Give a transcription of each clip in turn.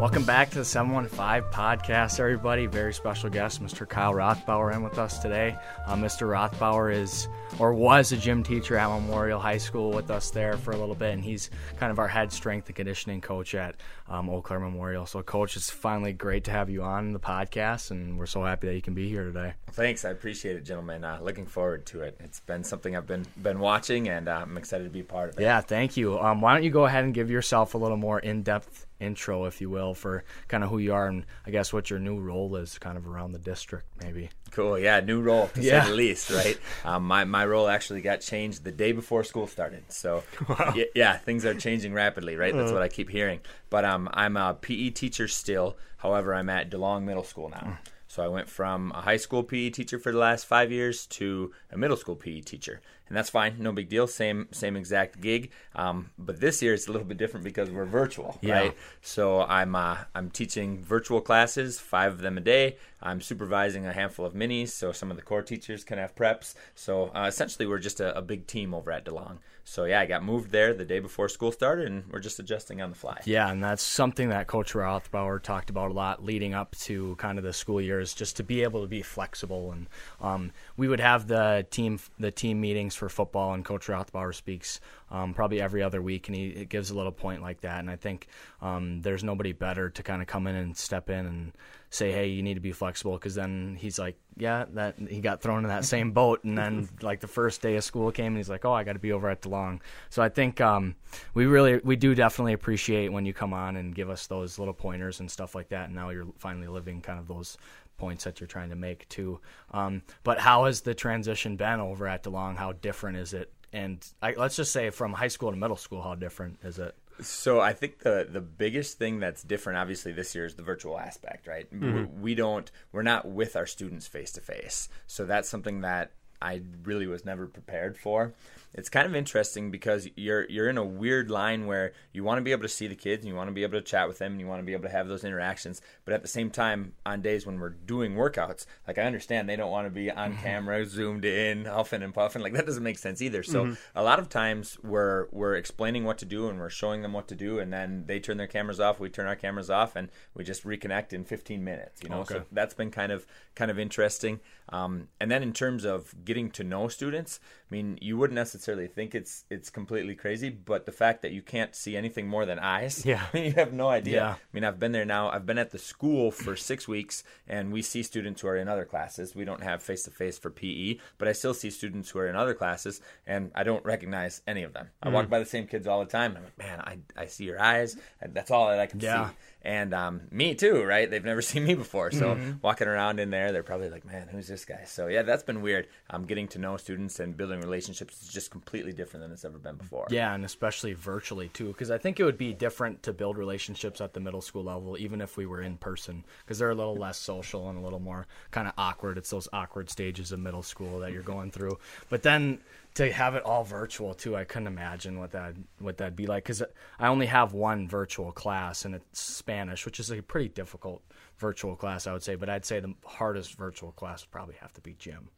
Welcome back to the 715 podcast, everybody. Very special guest, Mr. Kyle Rothbauer, in with us today. Uh, Mr. Rothbauer is, or was, a gym teacher at Memorial High School with us there for a little bit, and he's kind of our head strength and conditioning coach at um, Eau Claire Memorial. So, Coach, it's finally great to have you on the podcast, and we're so happy that you can be here today. Thanks, I appreciate it, gentlemen. Uh, looking forward to it. It's been something I've been been watching, and uh, I'm excited to be part of it. Yeah, thank you. Um, why don't you go ahead and give yourself a little more in depth intro, if you will, for kind of who you are and I guess what your new role is kind of around the district, maybe. Cool. Yeah, new role to yeah. say the least, right? Um, my, my role actually got changed the day before school started. So, wow. yeah, yeah, things are changing rapidly, right? That's uh. what I keep hearing. But um, I'm a PE teacher still. However, I'm at DeLong Middle School now. Mm. So I went from a high school PE teacher for the last five years to a middle school PE teacher and that's fine, no big deal. Same same exact gig, um, but this year it's a little bit different because we're virtual, yeah. right? So I'm uh, I'm teaching virtual classes, five of them a day. I'm supervising a handful of minis, so some of the core teachers can have preps. So uh, essentially, we're just a, a, big team over at DeLong. So yeah, I got moved there the day before school started, and we're just adjusting on the fly. Yeah, and that's something that Coach Rothbauer talked about a lot leading up to kind of the school years, just to be able to be flexible. And um, we would have the team the team meetings for football, and Coach Rothbauer speaks um, probably every other week, and he gives a little point like that. And I think um, there's nobody better to kind of come in and step in and say, "Hey, you need to be flexible," because then he's like, "Yeah, that he got thrown in that same boat." And then like the first day of school came, and he's like, "Oh, I got to be over at DeLong." So I think um, we really we do definitely appreciate when you come on and give us those little pointers and stuff like that. And now you're finally living kind of those points that you're trying to make too. Um, but how has the transition been over at DeLong? How different is it? And I, let's just say from high school to middle school, how different is it? So I think the the biggest thing that's different, obviously, this year is the virtual aspect, right? Mm-hmm. We don't, we're not with our students face to face, so that's something that I really was never prepared for it's kind of interesting because you're you're in a weird line where you want to be able to see the kids and you want to be able to chat with them and you want to be able to have those interactions but at the same time on days when we're doing workouts like i understand they don't want to be on mm-hmm. camera zoomed in huffing and puffing like that doesn't make sense either so mm-hmm. a lot of times we're we're explaining what to do and we're showing them what to do and then they turn their cameras off we turn our cameras off and we just reconnect in 15 minutes you know okay. so that's been kind of kind of interesting um, and then in terms of getting to know students mean you wouldn't necessarily think it's it's completely crazy, but the fact that you can't see anything more than eyes, yeah, I mean, you have no idea. Yeah. I mean, I've been there now. I've been at the school for six weeks, and we see students who are in other classes. We don't have face to face for PE, but I still see students who are in other classes, and I don't recognize any of them. I mm. walk by the same kids all the time. I'm like, man, I I see your eyes. That's all that I can yeah. see and um, me too, right? They've never seen me before, so mm-hmm. walking around in there, they're probably like, "Man, who's this guy?" So yeah, that's been weird. Um, getting to know students and building relationships is just completely different than it's ever been before. Yeah, and especially virtually too, because I think it would be different to build relationships at the middle school level, even if we were in person, because they're a little less social and a little more kind of awkward. It's those awkward stages of middle school that you're going through, but then to have it all virtual too i couldn't imagine what that what that'd be like because i only have one virtual class and it's spanish which is a pretty difficult virtual class i would say but i'd say the hardest virtual class would probably have to be gym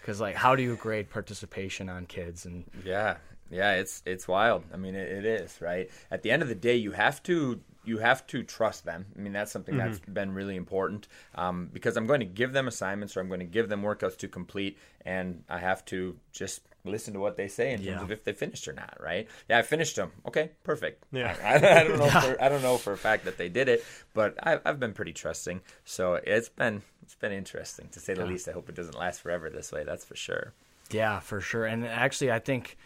because like how do you grade participation on kids and yeah yeah it's it's wild i mean it, it is right at the end of the day you have to you have to trust them. I mean, that's something mm-hmm. that's been really important um, because I'm going to give them assignments or I'm going to give them workouts to complete, and I have to just listen to what they say in yeah. terms of if they finished or not, right? Yeah, I finished them. Okay, perfect. Yeah, I, I don't know. yeah. for, I don't know for a fact that they did it, but I, have been pretty trusting. So it's been it's been interesting to say the yeah. least. I hope it doesn't last forever this way. That's for sure. Yeah, for sure. And actually, I think.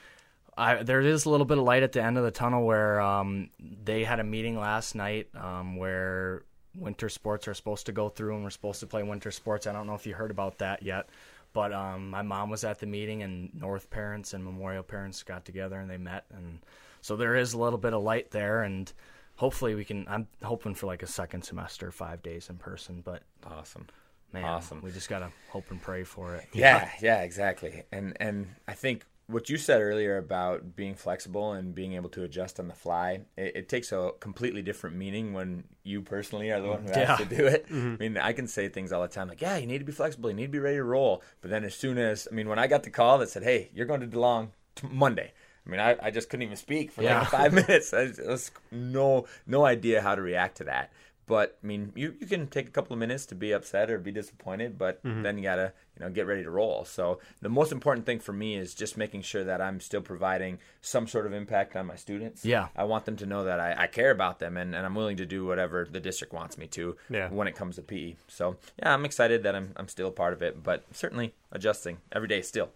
I, there is a little bit of light at the end of the tunnel where um, they had a meeting last night um, where winter sports are supposed to go through and we're supposed to play winter sports. I don't know if you heard about that yet. But um, my mom was at the meeting, and North parents and Memorial parents got together and they met, and so there is a little bit of light there, and hopefully we can. I'm hoping for like a second semester, five days in person. But awesome, man, awesome. We just gotta hope and pray for it. Yeah, yeah, exactly. And and I think what you said earlier about being flexible and being able to adjust on the fly, it, it, takes a completely different meaning when you personally are the one who has to do it. Mm-hmm. I mean, I can say things all the time like, yeah, you need to be flexible, you need to be ready to roll. But then as soon as, I mean, when I got the call that said, hey, you're going to DeLong t- Monday, I mean, I, I just couldn't even speak for yeah. like five minutes. I was no no idea how to react to that. But I mean, you, you can take a couple of minutes to be upset or be disappointed, but Mm-hmm. then you gotta you know get ready to roll. So the most important thing for me is just making sure that I'm still providing some sort of impact on my students. Yeah. I want them to know that I, I care about them and, and I'm willing to do whatever the district wants me to Yeah. when it comes to PE. So yeah, I'm excited that I'm I'm still a part of it, but certainly adjusting every day still.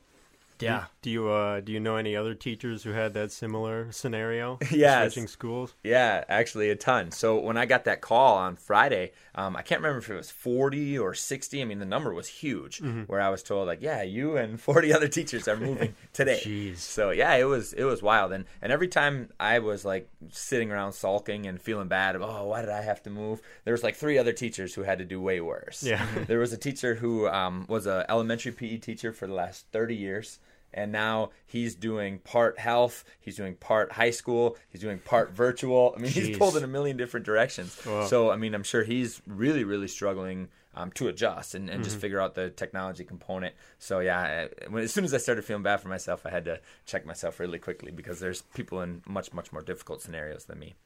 Yeah. Do you uh, do you know any other teachers who had that similar scenario? yeah, switching schools. Yeah, actually a ton. So when I got that call on Friday, um, I can't remember if it was 40 or 60. I mean, the number was huge. Where I was told like, yeah, you and 40 other teachers are moving today. Jeez. So yeah, it was it was wild. And and every time I was like sitting around sulking and feeling bad, oh, why did I have to move? There was like three other teachers who had to do way worse. Yeah. there was a teacher who um, was an elementary PE teacher for the last 30 years. And now he's doing part health, he's doing part high school, he's doing part virtual. I mean, he's pulled in a million different directions. Wow. So, I mean, I'm sure he's really, really struggling um, to adjust and, and just figure out the technology component. So, yeah, I, when, as soon as I started feeling bad for myself, I had to check myself really quickly because there's people in much, much more difficult scenarios than me.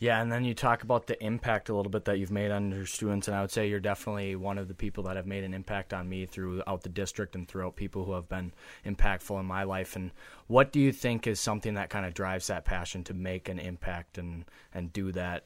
Yeah, and then you talk about the impact a little bit that you've made on your students, and I would say you're definitely one of the people that have made an impact on me throughout the district and throughout people who have been impactful in my life. And what do you think is something that kind of drives that passion to make an impact and and do that,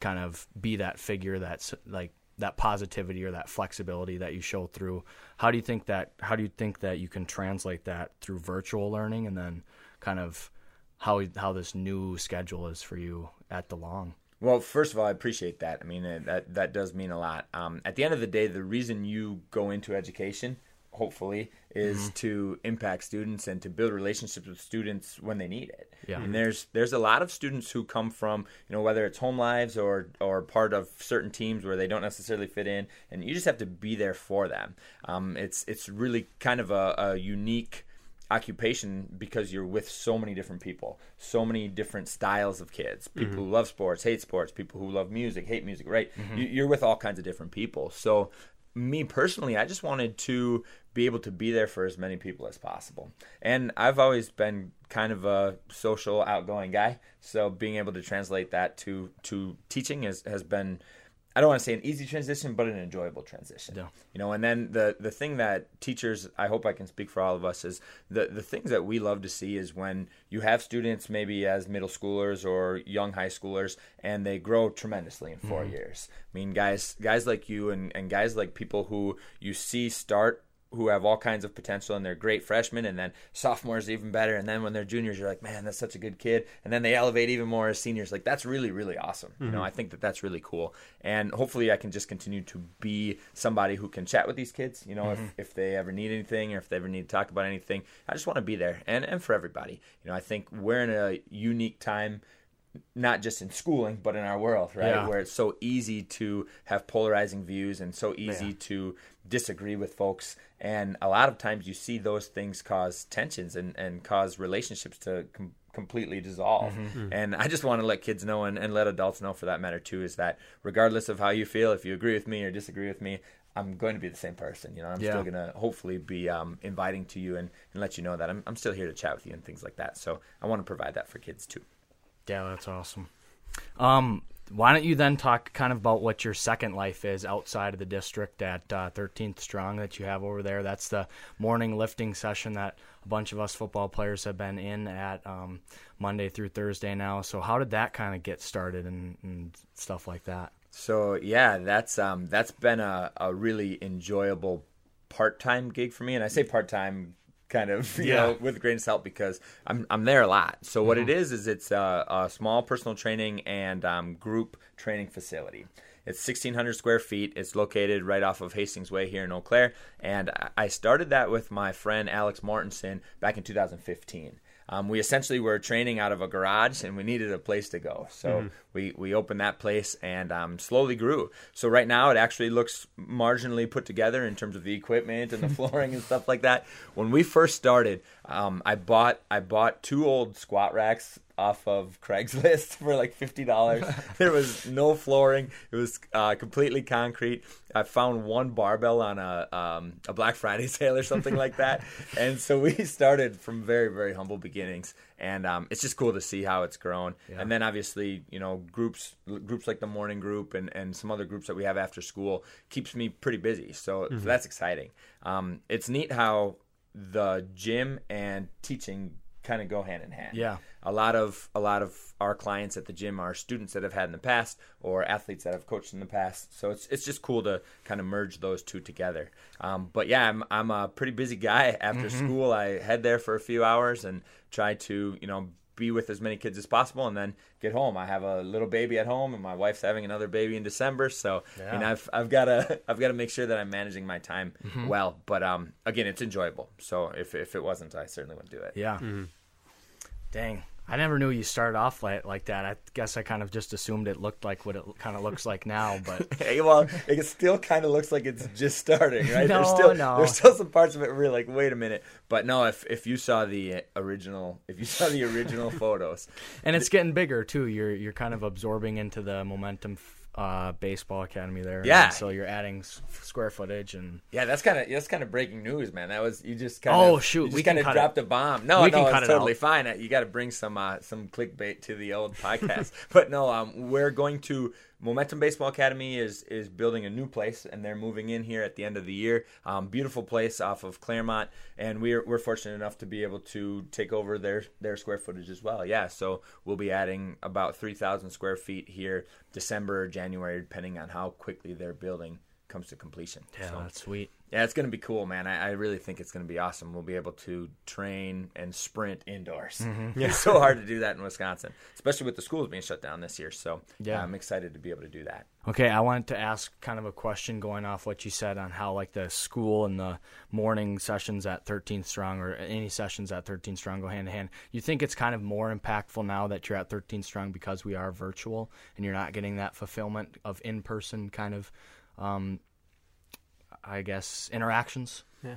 kind of be that figure that's like that positivity or that flexibility that you show through? How do you think that? How do you think that you can translate that through virtual learning and then kind of how how this new schedule is for you at DeLong? Well, first of all, I appreciate that. I mean, that that does mean a lot. Um, at the end of the day, the reason you go into education, hopefully, is to impact students and to build relationships with students when they need it. Yeah. And there's there's a lot of students who come from you know whether it's home lives or or part of certain teams where they don't necessarily fit in, and you just have to be there for them. Um, it's it's really kind of a, a unique occupation because you're with so many different people, so many different styles of kids. People who mm-hmm. love sports, hate sports. People who love music, hate music. Right? Mm-hmm. You, you're with all kinds of different people. So, me personally, I just wanted to be able to be there for as many people as possible. And I've always been kind of a social, outgoing guy. So, being able to translate that to to teaching has has been. I don't want to say an easy transition, but an enjoyable transition. Yeah. You know, and then the the thing that teachers, I hope I can speak for all of us, is the the things that we love to see is when you have students maybe as middle schoolers or young high schoolers, and they grow tremendously in 4 mm-hmm. years. I mean, guys guys like you and and guys like people who you see start who have all kinds of potential and they're great freshmen and then sophomores even better. And then when they're juniors you're like man that's such a good kid. And then they elevate even more as seniors. Like that's really really awesome. You know mm-hmm. i think that that's really cool. And hopefully i can just continue to be somebody who can chat with these kids you know if, mm-hmm. if they ever need anything or if they ever need to talk about anything. I just want to be there and and for everybody. You know i think we're in a unique time not just in schooling, but in our world, right? Yeah. Where it's so easy to have polarizing views and so easy Yeah. to disagree with folks. And a lot of times you see those things cause tensions and, and cause relationships to com- completely dissolve. And I just want to let kids know and, and let adults know for that matter too is that regardless of how you feel, if you agree with me or disagree with me, I'm going to be the same person. You know, I'm Yeah. still going to hopefully be um, inviting to you and, and let you know that I'm, I'm still here to chat with you and things like that. So I want to provide that for kids too. Yeah, that's awesome. Um, why don't you then talk kind of about what your second life is outside of the district at uh, 13th Strong that you have over there? That's the morning lifting session that a bunch of us football players have been in at um, Monday through Thursday now. So, how did that kind of get started and, and stuff like that? So yeah, that's um, that's been a, a really enjoyable part time gig for me, and I say part time kind of you Yeah. know with a grain of salt because I'm I'm there a lot. So what it is is it's a, a small personal training and um, group training facility. It's 1,600 square feet. It's located right off of Hastings Way here in Eau Claire, and I- I started that with my friend Alex Mortensen back in 2015. Um, we essentially were training out of a garage and we needed a place to go. So we, we opened that place and um, slowly grew. So right now it actually looks marginally put together in terms of the equipment and the flooring and stuff like that. When we first started, um, I bought I bought two old squat racks off of Craigslist for like fifty dollars. there was no flooring; it was uh, completely concrete. I found one barbell on a um, a Black Friday sale or something like that, and so we started from very very humble beginnings. And um, it's just cool to see how it's grown. Yeah. And then obviously, you know, groups groups like the morning group and, and some other groups that we have after school keeps me pretty busy. So, so that's exciting. Um, it's neat how the gym and teaching kind of go hand in hand. Yeah. A lot of a lot of our clients at the gym are students that have had in the past or athletes that have coached in the past. So it's it's just cool to kind of merge those two together. Um, but yeah, I'm I'm a pretty busy guy. After school, I head there for a few hours and try to you know be with as many kids as possible and then get home. I have a little baby at home and my wife's having another baby in December. So I mean Yeah. I've I've gotta I've gotta make sure that I'm managing my time well. But um again it's enjoyable. So if if it wasn't I certainly wouldn't do it. Yeah. Dang. I never knew you started off like, like that. I guess I kind of just assumed it looked like what it kind of looks like now, but Hey, well, it still kind of looks like it's just starting, right? No, there's still no. there's still some parts of it where you're like, wait a minute. But no, if if you saw the original, if you saw the original photos, and it's getting bigger too. You're you're kind of absorbing into the momentum uh, baseball academy there. Yeah. And so you're adding s- square footage and yeah, that's kind of that's kind of breaking news, man. That was you just kind of Oh, shoot, we kind of dropped a bomb. No, We no, it's totally out. fine. You got to bring some uh, some clickbait to the old podcast. but no, um, we're going to Momentum Baseball Academy is is building a new place, and they're moving in here at the end of the year. Um, beautiful place off of Clairemont, and we're we're fortunate enough to be able to take over their their square footage as well. Yeah, so we'll be adding about three thousand square feet here, December January, depending on how quickly their building comes to completion. yeah, So- that's sweet. Yeah, it's going to be cool, man. I, I really think it's going to be awesome. We'll be able to train and sprint indoors. Mm-hmm. It's so hard to do that in Wisconsin, especially with the schools being shut down this year. So Yeah. yeah, I'm excited to be able to do that. Okay, I wanted to ask kind of a question going off what you said on how like the school and the morning sessions at 13 Strong or any sessions at 13 Strong go hand in hand. You think it's kind of more impactful now that you're at 13 Strong because we are virtual and you're not getting that fulfillment of in-person kind of, um, I guess, interactions? Yeah,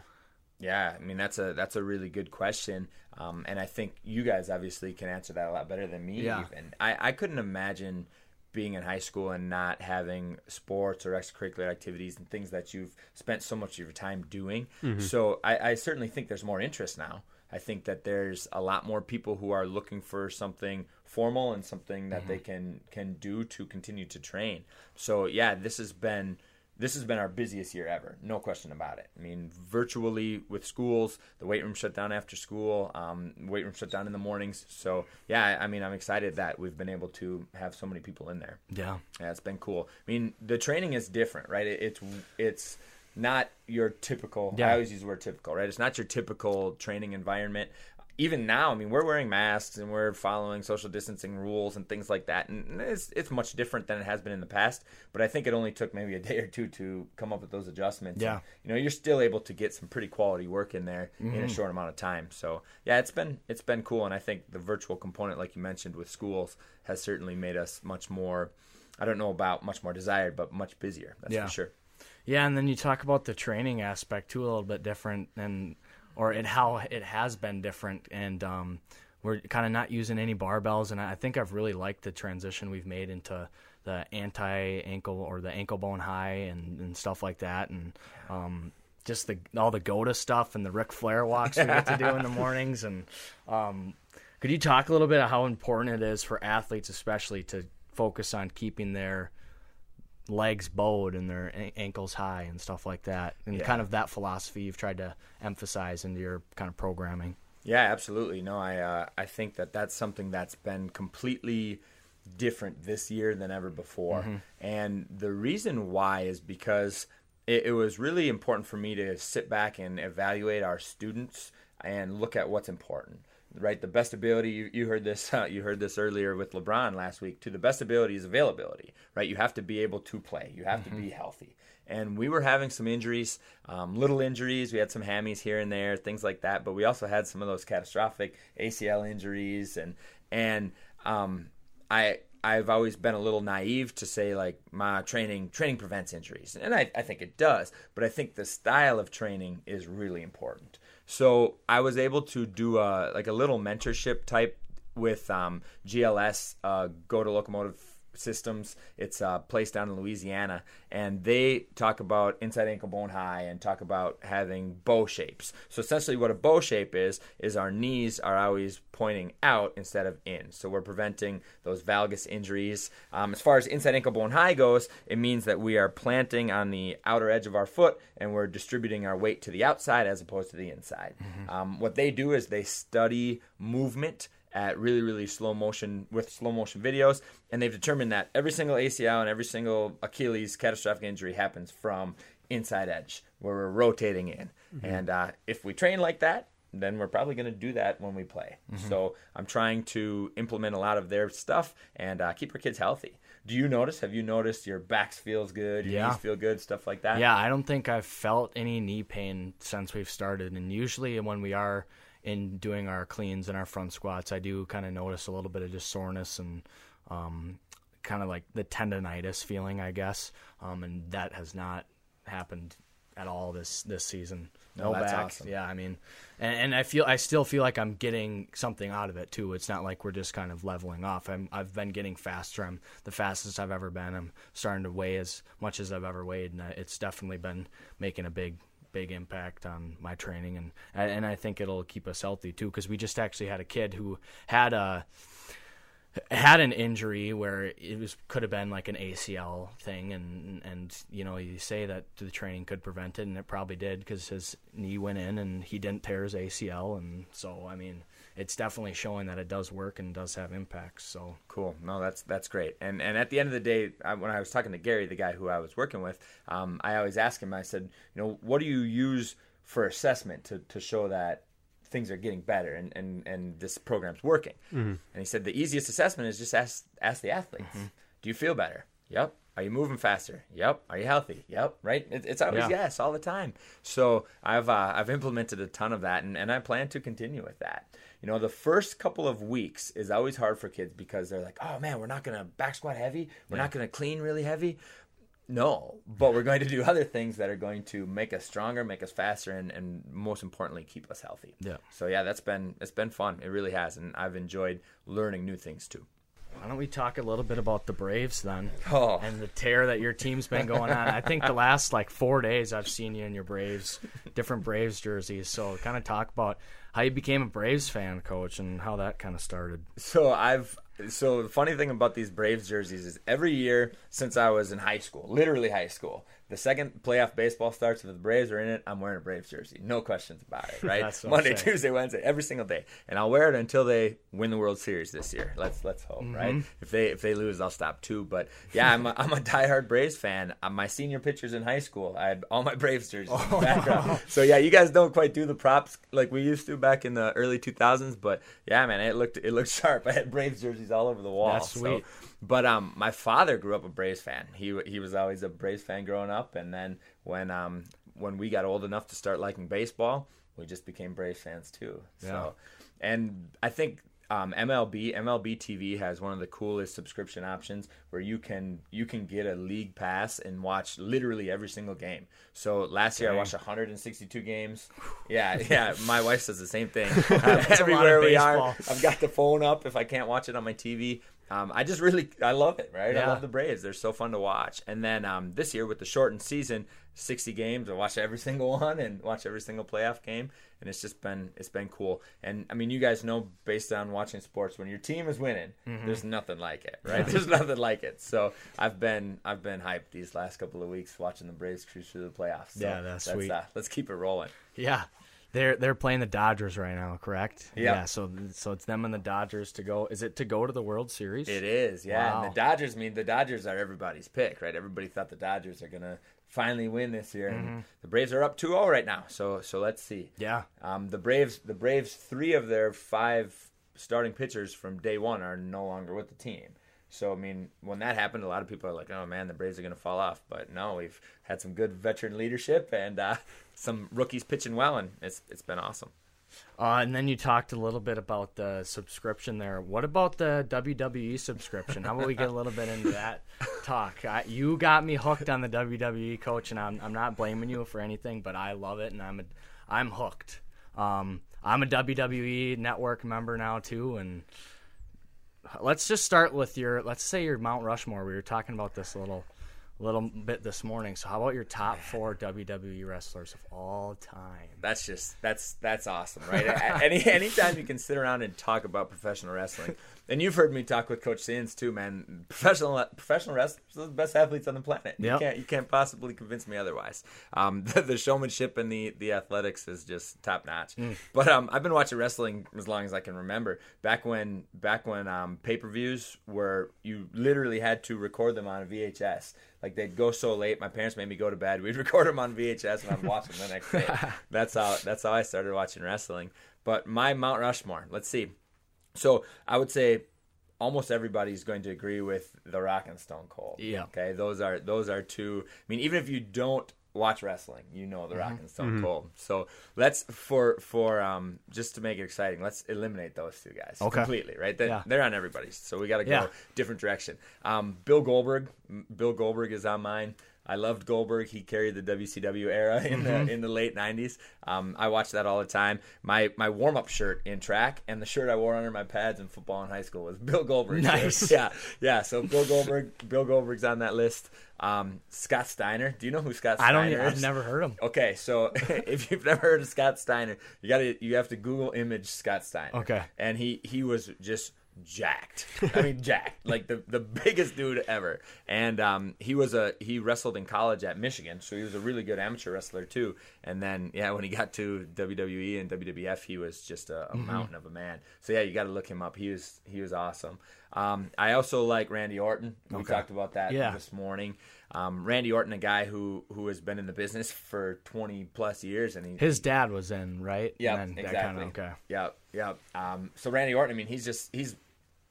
Yeah, I mean that's a that's a really good question, um, and I think you guys obviously can answer that a lot better than me. Yeah. Even I, I couldn't imagine being in high school and not having sports or extracurricular activities and things that you've spent so much of your time doing. So I, I certainly think there's more interest now. I think that there's a lot more people who are looking for something formal and something that they can can do to continue to train. So yeah, this has been this has been our busiest year ever, no question about it. I mean, virtually with schools, the weight room shut down after school, um, weight room shut down in the mornings. So yeah, I mean, I'm excited that we've been able to have so many people in there. Yeah. Yeah, it's been cool. I mean, the training is different, right? It, it's it's not your typical. Yeah. I always use the word typical, right? It's not your typical training environment. Even now, I mean, we're wearing masks and we're following social distancing rules and things like that, and it's it's much different than it has been in the past. But I think it only took maybe a day or two to come up with those adjustments. Yeah. And, you know, you're still able to get some pretty quality work in there in a mm-hmm. short amount of time. So yeah, it's been it's been cool, and I think the virtual component, like you mentioned with schools, has certainly made us much more. I don't know about much more desired, but much busier. That's Yeah. for sure. Yeah, and then you talk about the training aspect too a little bit different, and or it how it has been different, and um, we're kind of not using any barbells, and I think I've really liked the transition we've made into the anti ankle or the ankle bone high and, and stuff like that, and um, just the all the Goda stuff and the Ric Flair walks we get to do in the mornings, and um, could you talk a little bit of how important it is for athletes, especially, to focus on keeping their legs bowed and their an- ankles high and stuff like that, and Yeah. kind of that philosophy you've tried to emphasize into your kind of programming. Yeah, absolutely. No, I uh, I think that that's something that's been completely different this year than ever before, and the reason why is because it, it was really important for me to sit back and evaluate our students and look at what's important. Right, the best ability. You, you heard this. Uh, you heard this earlier with LeBron last week. To the best ability is availability. Right, you have to be able to play. You have to be healthy and we were having some injuries, um, little injuries. We had some hammies here and there, things like that. But we also had some of those catastrophic ACL injuries, and and um, I I've always been a little naive to say like my training training prevents injuries, and I, I think it does. But I think the style of training is really important. So I was able to do a like a little mentorship type with um, GLS, uh, Go to Locomotive Systems. It's a place down in Louisiana, and they talk about inside ankle bone high and talk about having bow shapes. So essentially, what a bow shape is is our knees are always pointing out instead of in. So we're preventing those valgus injuries. Um, as far as inside ankle bone high goes, it means that we are planting on the outer edge of our foot and we're distributing our weight to the outside as opposed to the inside. Mm-hmm. Um, what they do is they study movement at really really slow motion with slow motion videos and they've determined that every single acl and every single achilles catastrophic injury happens from inside edge where we're rotating in mm-hmm. and uh, if we train like that then we're probably going to do that when we play mm-hmm. so i'm trying to implement a lot of their stuff and uh, keep our kids healthy do you notice have you noticed your backs feels good your yeah. knees feel good stuff like that yeah i don't think i've felt any knee pain since we've started and usually when we are in doing our cleans and our front squats, I do kind of notice a little bit of just soreness and um, kind of like the tendonitis feeling, I guess. Um, and that has not happened at all this this season. No, no back. Awesome. Yeah, I mean, and, and, I feel I still feel like I'm getting something out of it too. It's not like we're just kind of leveling off. I'm I've been getting faster. I'm the fastest I've ever been. I'm starting to weigh as much as I've ever weighed, and it's definitely been making a big big impact on my training and and I think it'll keep us healthy too because we just actually had a kid who had a had an injury where it was could have been like an ACL thing and and you know you say that the training could prevent it and it probably did because his knee went in and he didn't tear his ACL and so I mean it's definitely showing that it does work and does have impacts. So cool. No, that's that's great. And and at the end of the day, I, when I was talking to Gary, the guy who I was working with, um, I always ask him. I said, you know, what do you use for assessment to to show that things are getting better and, and, and this program's working. Mm-hmm. And he said the easiest assessment is just ask ask the athletes. Mm-hmm. Do you feel better? Yep. Are you moving faster? Yep. Are you healthy? Yep. Right. It, it's always yeah. yes all the time. So I've uh, I've implemented a ton of that, and, and I plan to continue with that. You know, the first couple of weeks is always hard for kids because they're like, oh man, we're not going to back squat heavy. We're yeah. not going to clean really heavy. No, but we're going to do other things that are going to make us stronger, make us faster, and, and most importantly, keep us healthy. Yeah. So yeah, that's been it's been fun. It really has, and I've enjoyed learning new things too. Why don't we talk a little bit about the Braves then? Oh. And the tear that your team's been going on. I think the last like four days I've seen you in your Braves, different Braves jerseys. So kind of talk about how you became a Braves fan, coach, and how that kind of started. So I've so the funny thing about these Braves jerseys is every year since I was in high school, literally high school, the second playoff baseball starts, if the Braves are in it, I'm wearing a Braves jersey. No questions about it, right? Monday, Tuesday, Wednesday, every single day, and I'll wear it until they win the World Series this year. Let's let's hope, mm-hmm. right? If they if they lose, I'll stop too. But yeah, I'm a, I'm a diehard Braves fan. Uh, my senior pictures in high school, I had all my Braves jerseys oh, in the oh, background. So yeah, you guys don't quite do the props like we used to back in the early 2000s, but yeah, man, it looked it looked sharp. I had Braves jerseys all over the wall. That's sweet. So, but um, my father grew up a Braves fan. He he was always a Braves fan growing up, and then when um when we got old enough to start liking baseball, we just became Braves fans too. Yeah. So, and I think um, MLB MLB TV has one of the coolest subscription options where you can you can get a league pass and watch literally every single game. So last year I watched 162 games. Yeah, yeah. My wife says the same thing. Uh, everywhere we are, I've got the phone up. If I can't watch it on my TV, um, I just really I love it, right? Yeah. I love the Braves. They're so fun to watch. And then um, this year with the shortened season, 60 games, I watch every single one and watch every single playoff game, and it's just been it's been cool. And I mean, you guys know based on watching sports, when your team is winning, mm-hmm. there's nothing like it, right? there's nothing like it. So I've been I've been hyped these last couple of weeks watching the Braves cruise through the playoffs. So yeah, that's, that's sweet. Uh, let's keep it rolling. Yeah, they're they're playing the Dodgers right now, correct? Yep. Yeah. So so it's them and the Dodgers to go. Is it to go to the World Series? It is. Yeah. Wow. And the Dodgers I mean the Dodgers are everybody's pick, right? Everybody thought the Dodgers are gonna finally win this year, mm-hmm. the Braves are up 2-0 right now. So so let's see. Yeah. Um, the Braves the Braves three of their five starting pitchers from day one are no longer with the team. So I mean, when that happened, a lot of people are like, "Oh man, the Braves are going to fall off." But no, we've had some good veteran leadership and uh, some rookies pitching well, and it's it's been awesome. Uh, and then you talked a little bit about the subscription there. What about the WWE subscription? How about we get a little bit into that talk? I, you got me hooked on the WWE coach, and I'm I'm not blaming you for anything, but I love it, and I'm a, I'm hooked. Um, I'm a WWE Network member now too, and let's just start with your. Let's say your Mount Rushmore. We were talking about this a little, little bit this morning. So how about your top four WWE wrestlers of all time? That's just that's that's awesome, right? A- Any anytime you can sit around and talk about professional wrestling, and you've heard me talk with Coach Sands too, man. Professional professional wrestlers are the best athletes on the planet. You can't you can't possibly convince me otherwise. Um, the, the showmanship and the the athletics is just top notch. But um, I've been watching wrestling as long as I can remember. Back when back when um, pay per views were you literally had to record them on a VHS. Like they'd go so late, my parents made me go to bed. We'd record them on VHS, and I'd watch them the next day. that's how that's how I started watching wrestling. But my Mount Rushmore, let's see. So I would say almost everybody's going to agree with The Rock and Stone Cold. Yeah. Okay. Those are those are two. I mean, even if you don't watch wrestling, you know The Rock Mm-hmm. and Stone Cold. So let's for for um just to make it exciting, let's eliminate those two guys Okay. completely. Right. They, Yeah. They're on everybody's. So we got to go Yeah. different direction. Um, Bill Goldberg. Bill Goldberg is on mine. I loved Goldberg. He carried the WCW era in Mm-hmm. the in the late '90s. Um, I watched that all the time. My my warm up shirt in track and the shirt I wore under my pads in football in high school was Bill Goldberg. Nice. Yeah, yeah. So Bill Goldberg, Bill Goldberg's on that list. Um, Scott Steiner. Do you know who Scott I Steiner don't. is? I've never heard him. Okay, so if you've never heard of Scott Steiner, you got to you have to Google image Scott Steiner. Okay. and he he was just jacked. I mean, jacked, like the the biggest dude ever. And um, he was a he wrestled in college at Michigan, so he was a really good amateur wrestler too. And then yeah, when he got to WWE and WWF, he was just a, a mountain of a man. So yeah, you got to look him up. He was he was awesome. Um, I also like Randy Orton. We talked about that Yeah. this morning. Um, Randy Orton, a guy who who has been in the business for twenty plus years, and he His dad was in, right? yeah, exactly. kinda- okay. Yeah, yeah. Um, so Randy Orton, I mean, he's just he's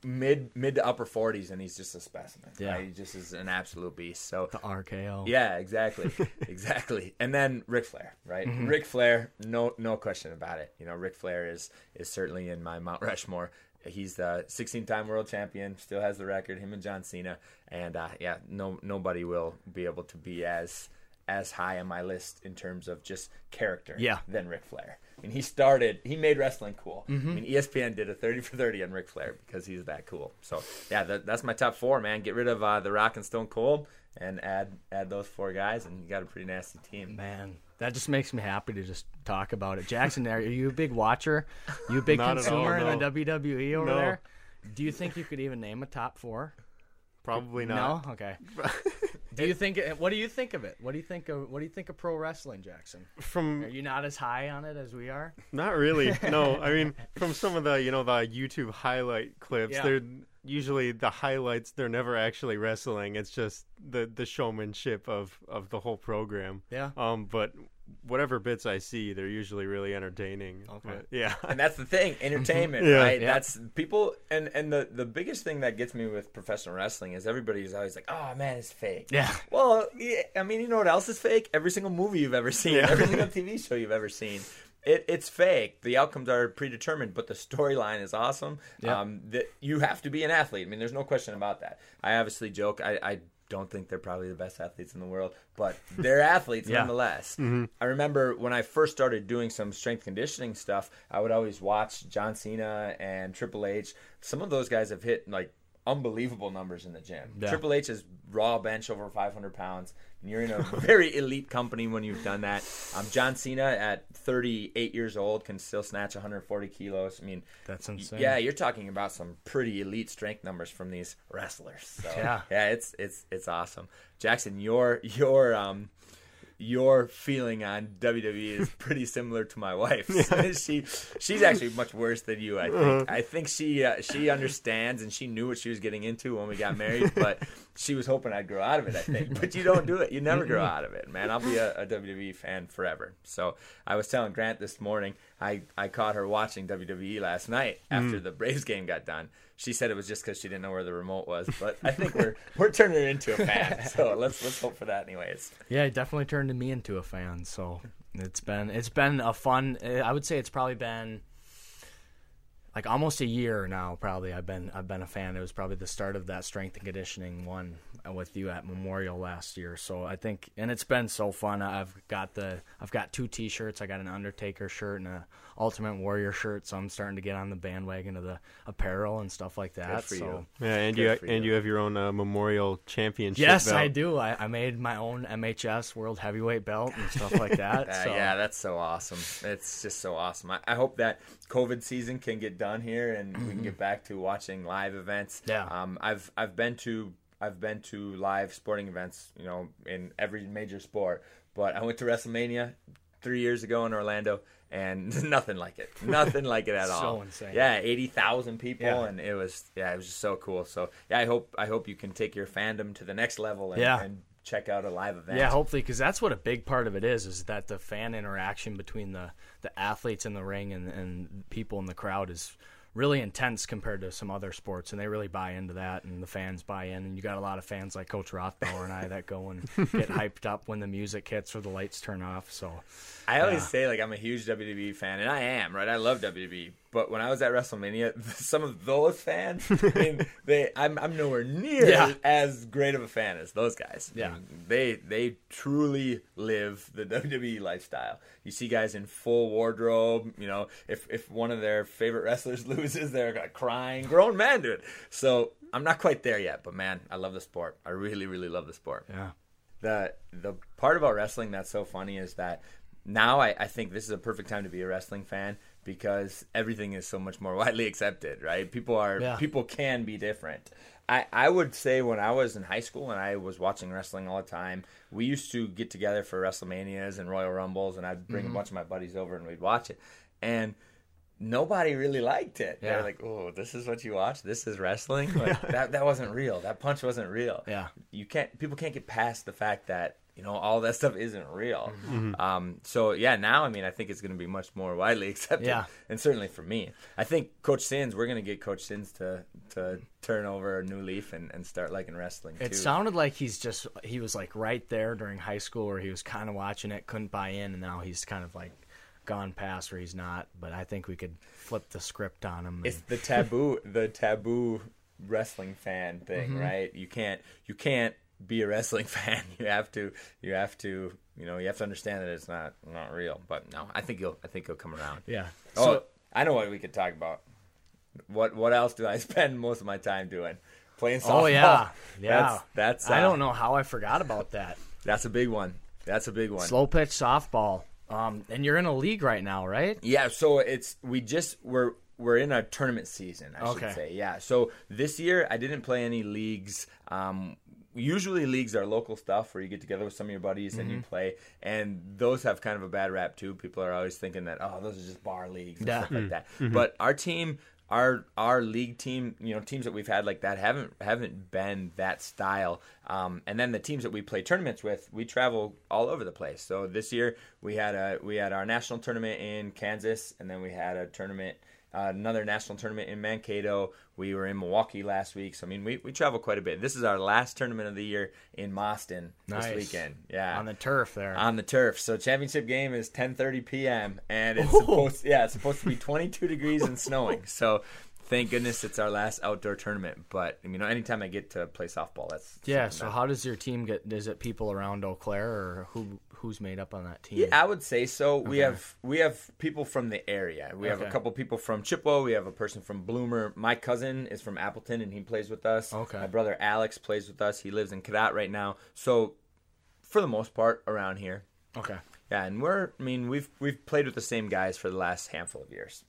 mid mid to upper forties, and he's just a specimen. Yeah. right? he just is an absolute beast. So The RKO. yeah, exactly, exactly. And then Ric Flair, right? Mm-hmm. Ric Flair, no no question about it. You know, Ric Flair is is certainly in my Mount Rushmore. He's the 16-time world champion, still has the record. Him and John Cena, and uh, yeah, no nobody will be able to be as as high on my list in terms of just character Yeah. than Ric Flair. I mean, he started, he made wrestling cool. Mm-hmm. I mean, ESPN did a 30 for 30 on Ric Flair because he's that cool. So, yeah, that, that's my top four, man. Get rid of uh, The Rock and Stone Cold and add add those four guys, and you got a pretty nasty team. Man, that just makes me happy to just talk about it. Jackson, are you a big watcher? You a big Not at all, consumer in the WWE over No. there? Do you think you could even name a top four? Probably not. No. Okay. do you think? What do you think of it? What do you think of? What do you think of pro wrestling, Jackson? From are you not as high on it as we are? not really. No, I mean from some of the you know the YouTube highlight clips, Yeah. they're usually the highlights. They're never actually wrestling. It's just the the showmanship of of the whole program. Yeah. Um, but whatever bits I see, they're usually really entertaining. Okay. But, yeah. and that's the thing entertainment Yeah. right Yeah. that's people and and the the biggest thing that gets me with professional wrestling is everybody's always like oh man it's fake Yeah. well yeah, i mean you know what else is fake every single movie you've ever seen Yeah. every single tv show you've ever seen it, it's fake. The outcomes are predetermined, but the storyline is awesome. Yeah. Um, that you have to be an athlete. I mean, there's no question about that. I obviously joke. I, I don't think they're probably the best athletes in the world, but they're athletes Yeah. nonetheless. Mm-hmm. I remember when I first started doing some strength conditioning stuff, I would always watch John Cena and Triple H. Some of those guys have hit like unbelievable numbers in the gym. Yeah. Triple H is raw bench over 500 pounds. And you're in a very elite company when you've done that. Um, John Cena at 38 years old can still snatch 140 kilos. I mean, That's insane. yeah, you're talking about some pretty elite strength numbers from these wrestlers. So, Yeah. yeah, it's it's it's awesome. Jackson, your your um your feeling on WWE is pretty similar to my wife's. she she's actually much worse than you. I think. I think she uh, she understands and she knew what she was getting into when we got married, but she was hoping I'd grow out of it. I think, but you don't do it. You never grow out of it, man. I'll be a, a WWE fan forever. So I was telling Grant this morning. I I caught her watching WWE last night mm. after the Braves game got done. She said it was just because she didn't know where the remote was, but I think we're we're turning her into a fan. So let's let's hope for that, anyways. Yeah, it definitely turned me into a fan. So it's been it's been a fun. Eh, I would say it's probably been like almost a year now. Probably I've been I've been a fan. It was probably the start of that strength and conditioning one. With you at Memorial last year. So I think, and it's been so fun. I've got the I've got two T-shirts. I got an Undertaker shirt and a Ultimate Warrior shirt. So I'm starting to get on the bandwagon of the apparel and stuff like that. for so you. Yeah, and Good you and you. you have your own uh, memorial championship. yes, belt. I do. I, I made my own MHS World Heavyweight belt and stuff like that. Uh, so Yeah, that's so awesome. It's just so awesome. I, I hope that COVID season can get done here and we can get back to watching live events. Yeah. Um, I've I've been to I've been to live sporting events, you know, in every major sport. But I went to WrestleMania three years ago in Orlando, and nothing like it. Nothing like it at So all. insane. Yeah, eighty thousand people, Yeah. and it was yeah, it was just so cool. So yeah, I hope I hope you can take your fandom to the next level and, Yeah. and check out a live event. Yeah, hopefully, because that's what a big part of it is, is that the fan interaction between the, the athletes in the ring and, and people in the crowd is really intense compared to some other sports, and they really buy into that, and the fans buy in, and you got a lot of fans like Coach Rothbauer and I that go and get hyped up when the music hits or the lights turn off. So, I always Yeah. say like I'm a huge WWE fan, and I am right. I love WWE, but when I was at WrestleMania, some of those fans, I mean, they I'm I'm nowhere near Yeah. as great of a fan as those guys. I Yeah. mean, they they truly live the WWE lifestyle. You see guys in full wardrobe. You know, if if one of their favorite wrestlers loses, they're crying. Grown men do it. So I'm not quite there yet, but man, I love the sport. I really really love the sport yeah. the the part about wrestling that's so funny is that now I, I think this is a perfect time to be a wrestling fan because everything is so much more widely accepted, right? People are Yeah. people can be different. I, I would say when I was in high school and I was watching wrestling all the time, we used to get together for WrestleManias and Royal Rumbles, and I'd bring a mm-hmm. bunch of my buddies over and we'd watch it. And nobody really liked it. Yeah. They're like, "Oh, this is what you watch? This is wrestling? Like, that that wasn't real. That punch wasn't real." Yeah. you can't. People can't get past the fact that you know all that stuff isn't real. Mm-hmm. Um, so yeah, now I mean, I think it's going to be much more widely accepted. Yeah. and certainly for me, I think Coach Sins, we're going to get Coach Sins to to turn over a new leaf and, and start liking wrestling It too. sounded like he's just he was like right there during high school where he was kind of watching it, couldn't buy in, and now he's kind of like gone past where he's not. But I think we could flip the script on him. it's the taboo the taboo wrestling fan thing Mm-hmm. right you can't you can't be a wrestling fan you have to you have to you know you have to understand that it's not not real but no i think you'll i think you'll come around yeah. oh So i know what we could talk about what what else do i spend most of my time doing playing softball oh yeah, yeah. that's, that's I uh, don't know how I forgot about that. that's a big one that's a big one Slow pitch softball. Um, and you're in a league right now, right? Yeah, so it's we just we're we're in a tournament season, I Okay. should say. Yeah. So this year I didn't play any leagues. Um usually leagues are local stuff where you get together with some of your buddies and you Mm-hmm. play and those have kind of a bad rap too. People are always thinking that oh those are just bar leagues and Yeah. stuff like that. But our team our our league team, you know, teams that we've had like that haven't haven't been that style. Um, and then the teams that we play tournaments with, we travel all over the place. So this year we had a we had our national tournament in Kansas, and then we had a tournament, uh, another national tournament in Mankato. We were in Milwaukee last week. So I mean, we, we travel quite a bit. This is our last tournament of the year in Boston Nice. this weekend. Yeah, On the turf there. on the turf. So championship game is 10:30 p.m. and it's supposed yeah, it's supposed to be 22 degrees and snowing. So thank goodness it's our last outdoor tournament. But you know, anytime I get to play softball, that's yeah. So that- how does your team get? Is it people around Eau Claire or who? Who's made up on that team? Yeah, I would say so. We have we have people from the area. We have a couple people from Chippewa. We have a person from Bloomer. My cousin is from Appleton, and he plays with us. Okay. My brother Alex plays with us. He lives in Cadott right now. So, for the most part, around here. Okay. Yeah, and we're. I mean, we've we've played with the same guys for the last handful of years.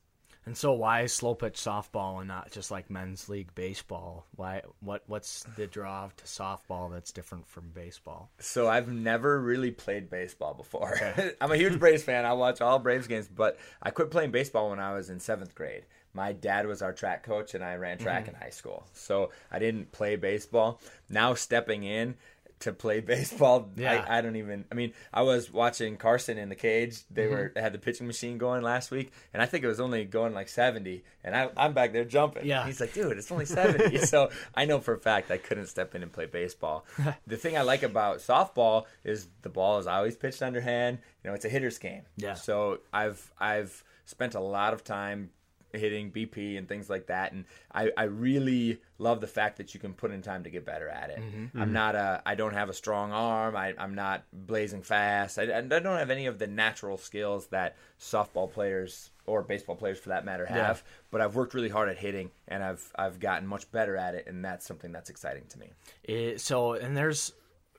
And so why slow pitch softball and not just like men's league baseball? Why what what's the draw to softball that's different from baseball? So I've never really played baseball before. I'm a huge Braves fan. I watch all Braves games, but I quit playing baseball when I was in seventh grade. My dad was our track coach, and I ran track Mm-hmm. in high school. So I didn't play baseball. Now stepping in to play baseball, Yeah. I, I don't even. I mean, I was watching Carson in the cage. They Mm-hmm. were had the pitching machine going last week, and I think it was only going like 70, and I, I'm back there jumping. Yeah. He's like, dude, it's only 70. so I know for a fact I couldn't step in and play baseball. the thing I like about softball is the ball is always pitched underhand. You know, it's a hitter's game. Yeah. So I've I've spent a lot of time hitting BP and things like that. And I, I really love the fact that you can put in time to get better at it. Mm-hmm. I'm not a I don't have a strong arm. I, I'm not blazing fast. I, I don't have any of the natural skills that softball players or baseball players for that matter have. But I've worked really hard at hitting, and I've I've gotten much better at it, and that's something that's exciting to me. It, so, and there's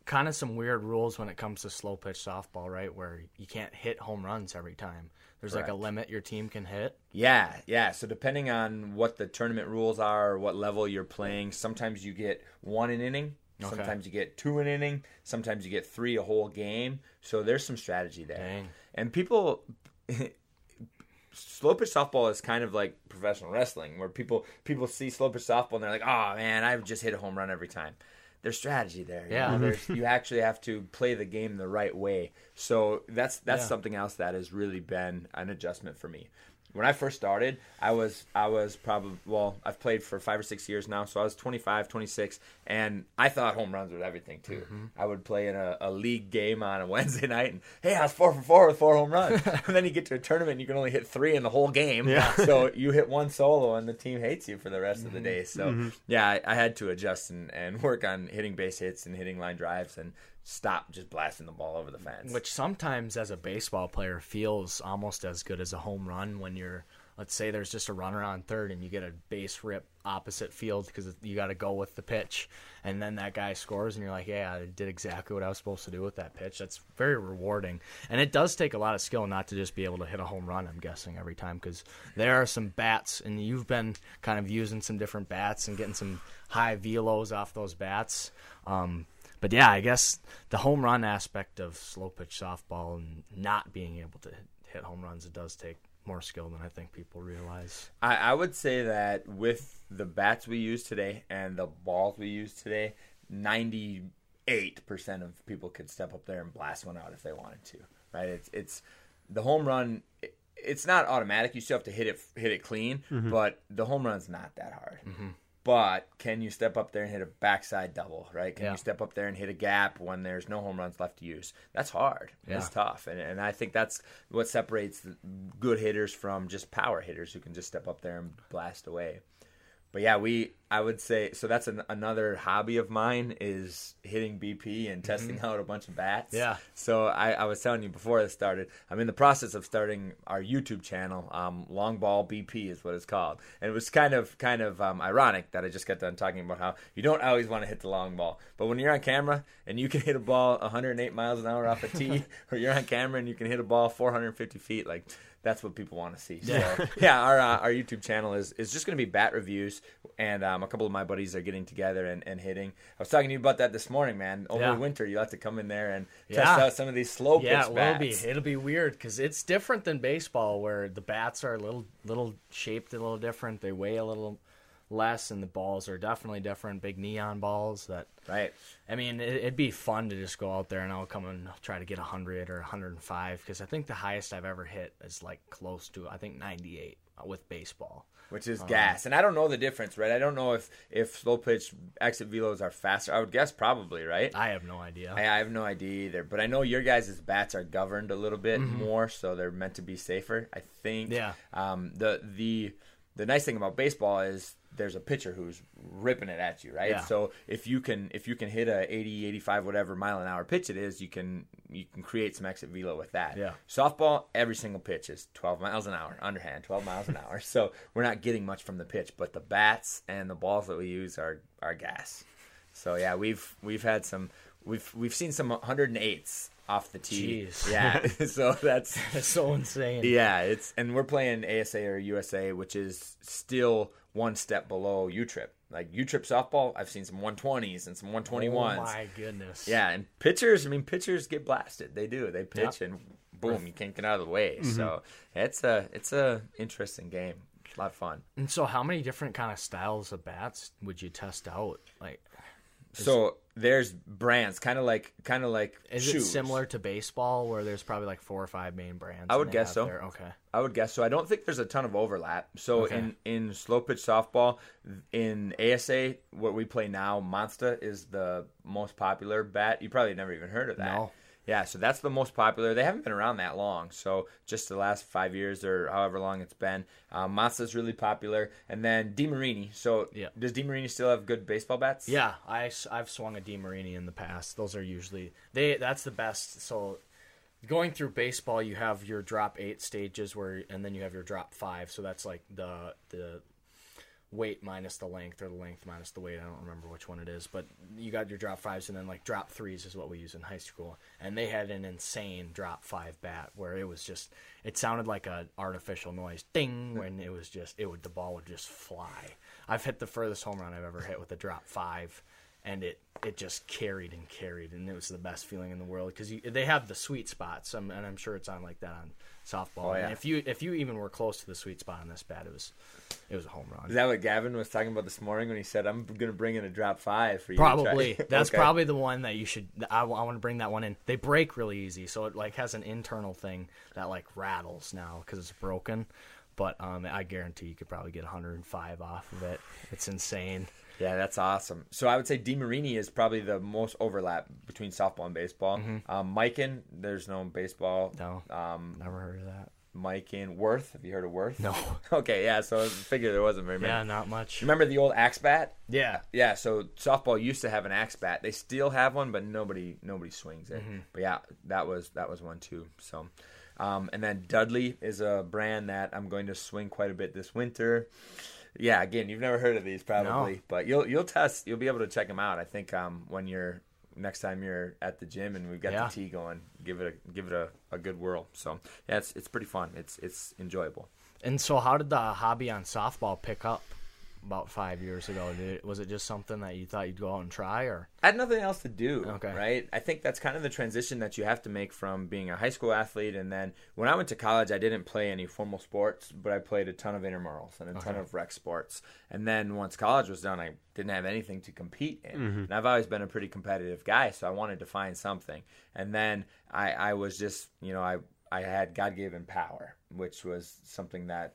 kind of some weird rules when it comes to slow pitch softball, right? Where you can't hit home runs every time. There's like a limit your team can hit. Yeah, yeah. So depending on what the tournament rules are or what level you're playing, sometimes you get one an inning, Okay. sometimes you get two an inning, sometimes you get three a whole game. So there's some strategy there. Dang. And people slow pitch softball is kind of like professional wrestling where people people see slow pitch softball and they're like, "Oh man, I've just hit a home run every time." There's strategy there. you Yeah. know? Mm-hmm. You actually have to play the game the right way. So that's that's Yeah. something else that has really been an adjustment for me. When I first started, I was I was probably well, I've played for 5 or 6 years now, so I was 25, 26 and I thought home runs was everything too. Mm-hmm. I would play in a, a league game on a Wednesday night and hey, I was 4 for 4 with four home runs. and then you get to a tournament and you can only hit 3 in the whole game. Yeah. so you hit one solo and the team hates you for the rest of the mm-hmm. day. So mm-hmm. yeah, I, I had to adjust and, and work on hitting base hits and hitting line drives and stop just blasting the ball over the fence. Which sometimes, as a baseball player, feels almost as good as a home run when you're, let's say, there's just a runner on third and you get a base rip opposite field because you got to go with the pitch, and then that guy scores and you're like, yeah, I did exactly what I was supposed to do with that pitch. That's very rewarding, and it does take a lot of skill not to just be able to hit a home run. I'm guessing every time because there are some bats, and you've been kind of using some different bats and getting some high velos off those bats. Um, but yeah, I guess the home run aspect of slow pitch softball and not being able to hit home runs, it does take more skill than I think people realize. I, I would say that with the bats we use today and the balls we use today, ninety-eight percent of people could step up there and blast one out if they wanted to. Right? It's it's the home run. it- It's not automatic. You still have to hit it hit it clean, mm-hmm. but the home run's not that hard. Mm-hmm. But can you step up there and hit a backside double? Right? Can Yeah. you step up there and hit a gap when there's no home runs left to use? That's hard. That's tough, and and I think that's what separates the good hitters from just power hitters who can just step up there and blast away. But yeah, we I would say so. That's an, another hobby of mine is hitting BP and testing out a bunch of bats. Mm-hmm. Yeah. So I, I was telling you before this started, I'm in the process of starting our YouTube channel. Um, Long Ball BP is what it's called, and it was kind of kind of um, ironic that I just got done talking about how you don't always want to hit the long ball, but when you're on camera and you can hit a ball 108 miles an hour off a tee, or you're on camera and you can hit a ball 450 feet, like that's what people want to see. So Yeah. yeah, our uh, our YouTube channel is is just going to be bat reviews, and um, Um, a couple of my buddies are getting together and, and hitting. I was talking to you about that this morning, man. Over Yeah. winter, you have to come in there and Yeah. test out some of these slow pitch Yeah, it will bats. be. It'll be weird because it's different than baseball, where the bats are a little little shaped a little different. They weigh a little less, and the balls are definitely different. Big neon balls that Right. I mean, it, it'd be fun to just go out there and I'll come and try to get 100 or 105 because I think the highest I've ever hit is like close to, I think, 98 with baseball. Which is gas, and I don't know the difference, right? I don't know if if slow pitch exit velos are faster. I would guess probably, right? I have no idea. I, I have no idea either, but I know your guys' bats are governed a little bit more, so they're meant to be safer. I think. Mm-hmm. Yeah. Um. The the the nice thing about baseball is there's a pitcher who's ripping it at you, right? Yeah. So if you can if you can hit a 80, 85, whatever mile an hour pitch it is, you can you can create some exit velo with that. Yeah. Softball, every single pitch is 12 miles an hour, underhand, 12 miles an hour. So we're not getting much from the pitch, but the bats and the balls that we use are are gas. So yeah, we've we've had some we've we've seen some 108s off the tee. Jeez. Yeah. so that's It's so insane. yeah, it's and we're playing ASA or USA, which is still one step below U Trip. Like U Trip softball, I've seen some 120s and some 121s. Oh my goodness. Yeah, and pitchers, I mean, pitchers get blasted. They do. They pitch and boom, you can't get out of the way. Mm-hmm. So it's a it's a interesting game. A lot of fun. And so, how many different kind of styles of bats would you test out? Like, So there's brands, kind of like kind of like is shoes. it similar to baseball, where there's probably like four or five main brands? I would guess so. their- okay. I would guess so. I don't think there's a ton of overlap. So Okay. in in slow pitch softball, in ASA, what we play now, Monsta is the most popular bat. You probably never even heard of that. No. Yeah, so that's the most popular. They haven't been around that long, so just the last five years or however long it's been. Um, Mazda's really popular, and then DeMarini. So Yeah. does DeMarini still have good baseball bats? Yeah, I I, have swung a DeMarini in the past. Those are usually they. That's the best. So going through baseball, you have your drop eight stages where, and then you have your drop five. So that's like the the weight minus the length or the length minus the weight. I don't remember which one it is, but you got your drop fives and then like drop threes is what we use in high school. And they had an insane drop five bat where it was just it sounded like an artificial noise ding when it was just it would the ball would just fly. I've hit the furthest home run I've ever hit with a drop five and it it just carried and carried and it was the best feeling in the world because they have the sweet spots um, and I'm sure it's on like that on softball. Oh, yeah. And if you if you even were close to the sweet spot on this bat, it was it was a home run. Is that what Gavin was talking about this morning when he said, "I'm going to bring in a drop five for you"? Probably. That's Okay. probably the one that you should. I, want to bring that one in. They break really easy, so it like has an internal thing that like rattles now because it's broken. But um, I guarantee you could probably get 105 off of it. It's insane. Yeah, that's awesome. So I would say DeMarini is probably the most overlap between softball and baseball. Um, Miken, there's no baseball. No, Um, never heard of that. Miken, Worth. Have you heard of Worth? No. Okay, yeah. So I figured there wasn't very many. Yeah, not much. Remember the old axe bat? Yeah. Yeah, so softball used to have an axe bat. They still have one, but nobody nobody swings it. But yeah, that was that was one too. So, um, and then Dudley is a brand that I'm going to swing quite a bit this winter. Yeah, again, you've never heard of these probably, No. but you'll you'll test. You'll be able to check them out. I think um, when you're next time you're at the gym and we've got Yeah. the tee going, give it a give it a, a good whirl. So yeah, it's it's pretty fun. It's it's enjoyable. And so, how did the hobby on softball pick up about five years ago? Did was it just something that you thought you'd go out and try, or I had nothing else to do. Okay. Right. I think that's kind of the transition that you have to make from being a high school athlete, and then when I went to college, I didn't play any formal sports, but I played a ton of intramurals and a ton of rec sports. And then once college was done, I didn't have anything to compete in, mm-hmm. and I've always been a pretty competitive guy, so I wanted to find something. And then I, I was just, you know, I I had God given power, which was something that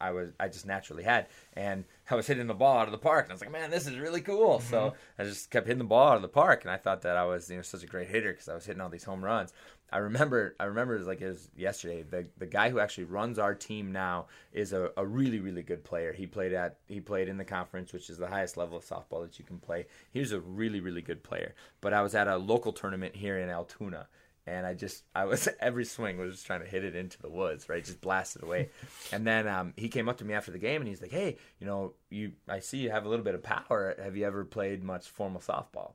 I was I just naturally had, and I was hitting the ball out of the park, and I was like, man, this is really cool. Mm-hmm. So I just kept hitting the ball out of the park, and I thought that I was you know such a great hitter because I was hitting all these home runs. I remember I remember it was like it was yesterday. The the guy who actually runs our team now is a, a really really good player. He played at he played in the conference, which is the highest level of softball that you can play. He was a really really good player. But I was at a local tournament here in Altoona and I just I was every swing was just trying to hit it into the woods, right? Just blast it away. and then um, he came up to me after the game and he's like, "Hey, you know, you I see you have a little bit of power. Have you ever played much formal softball?"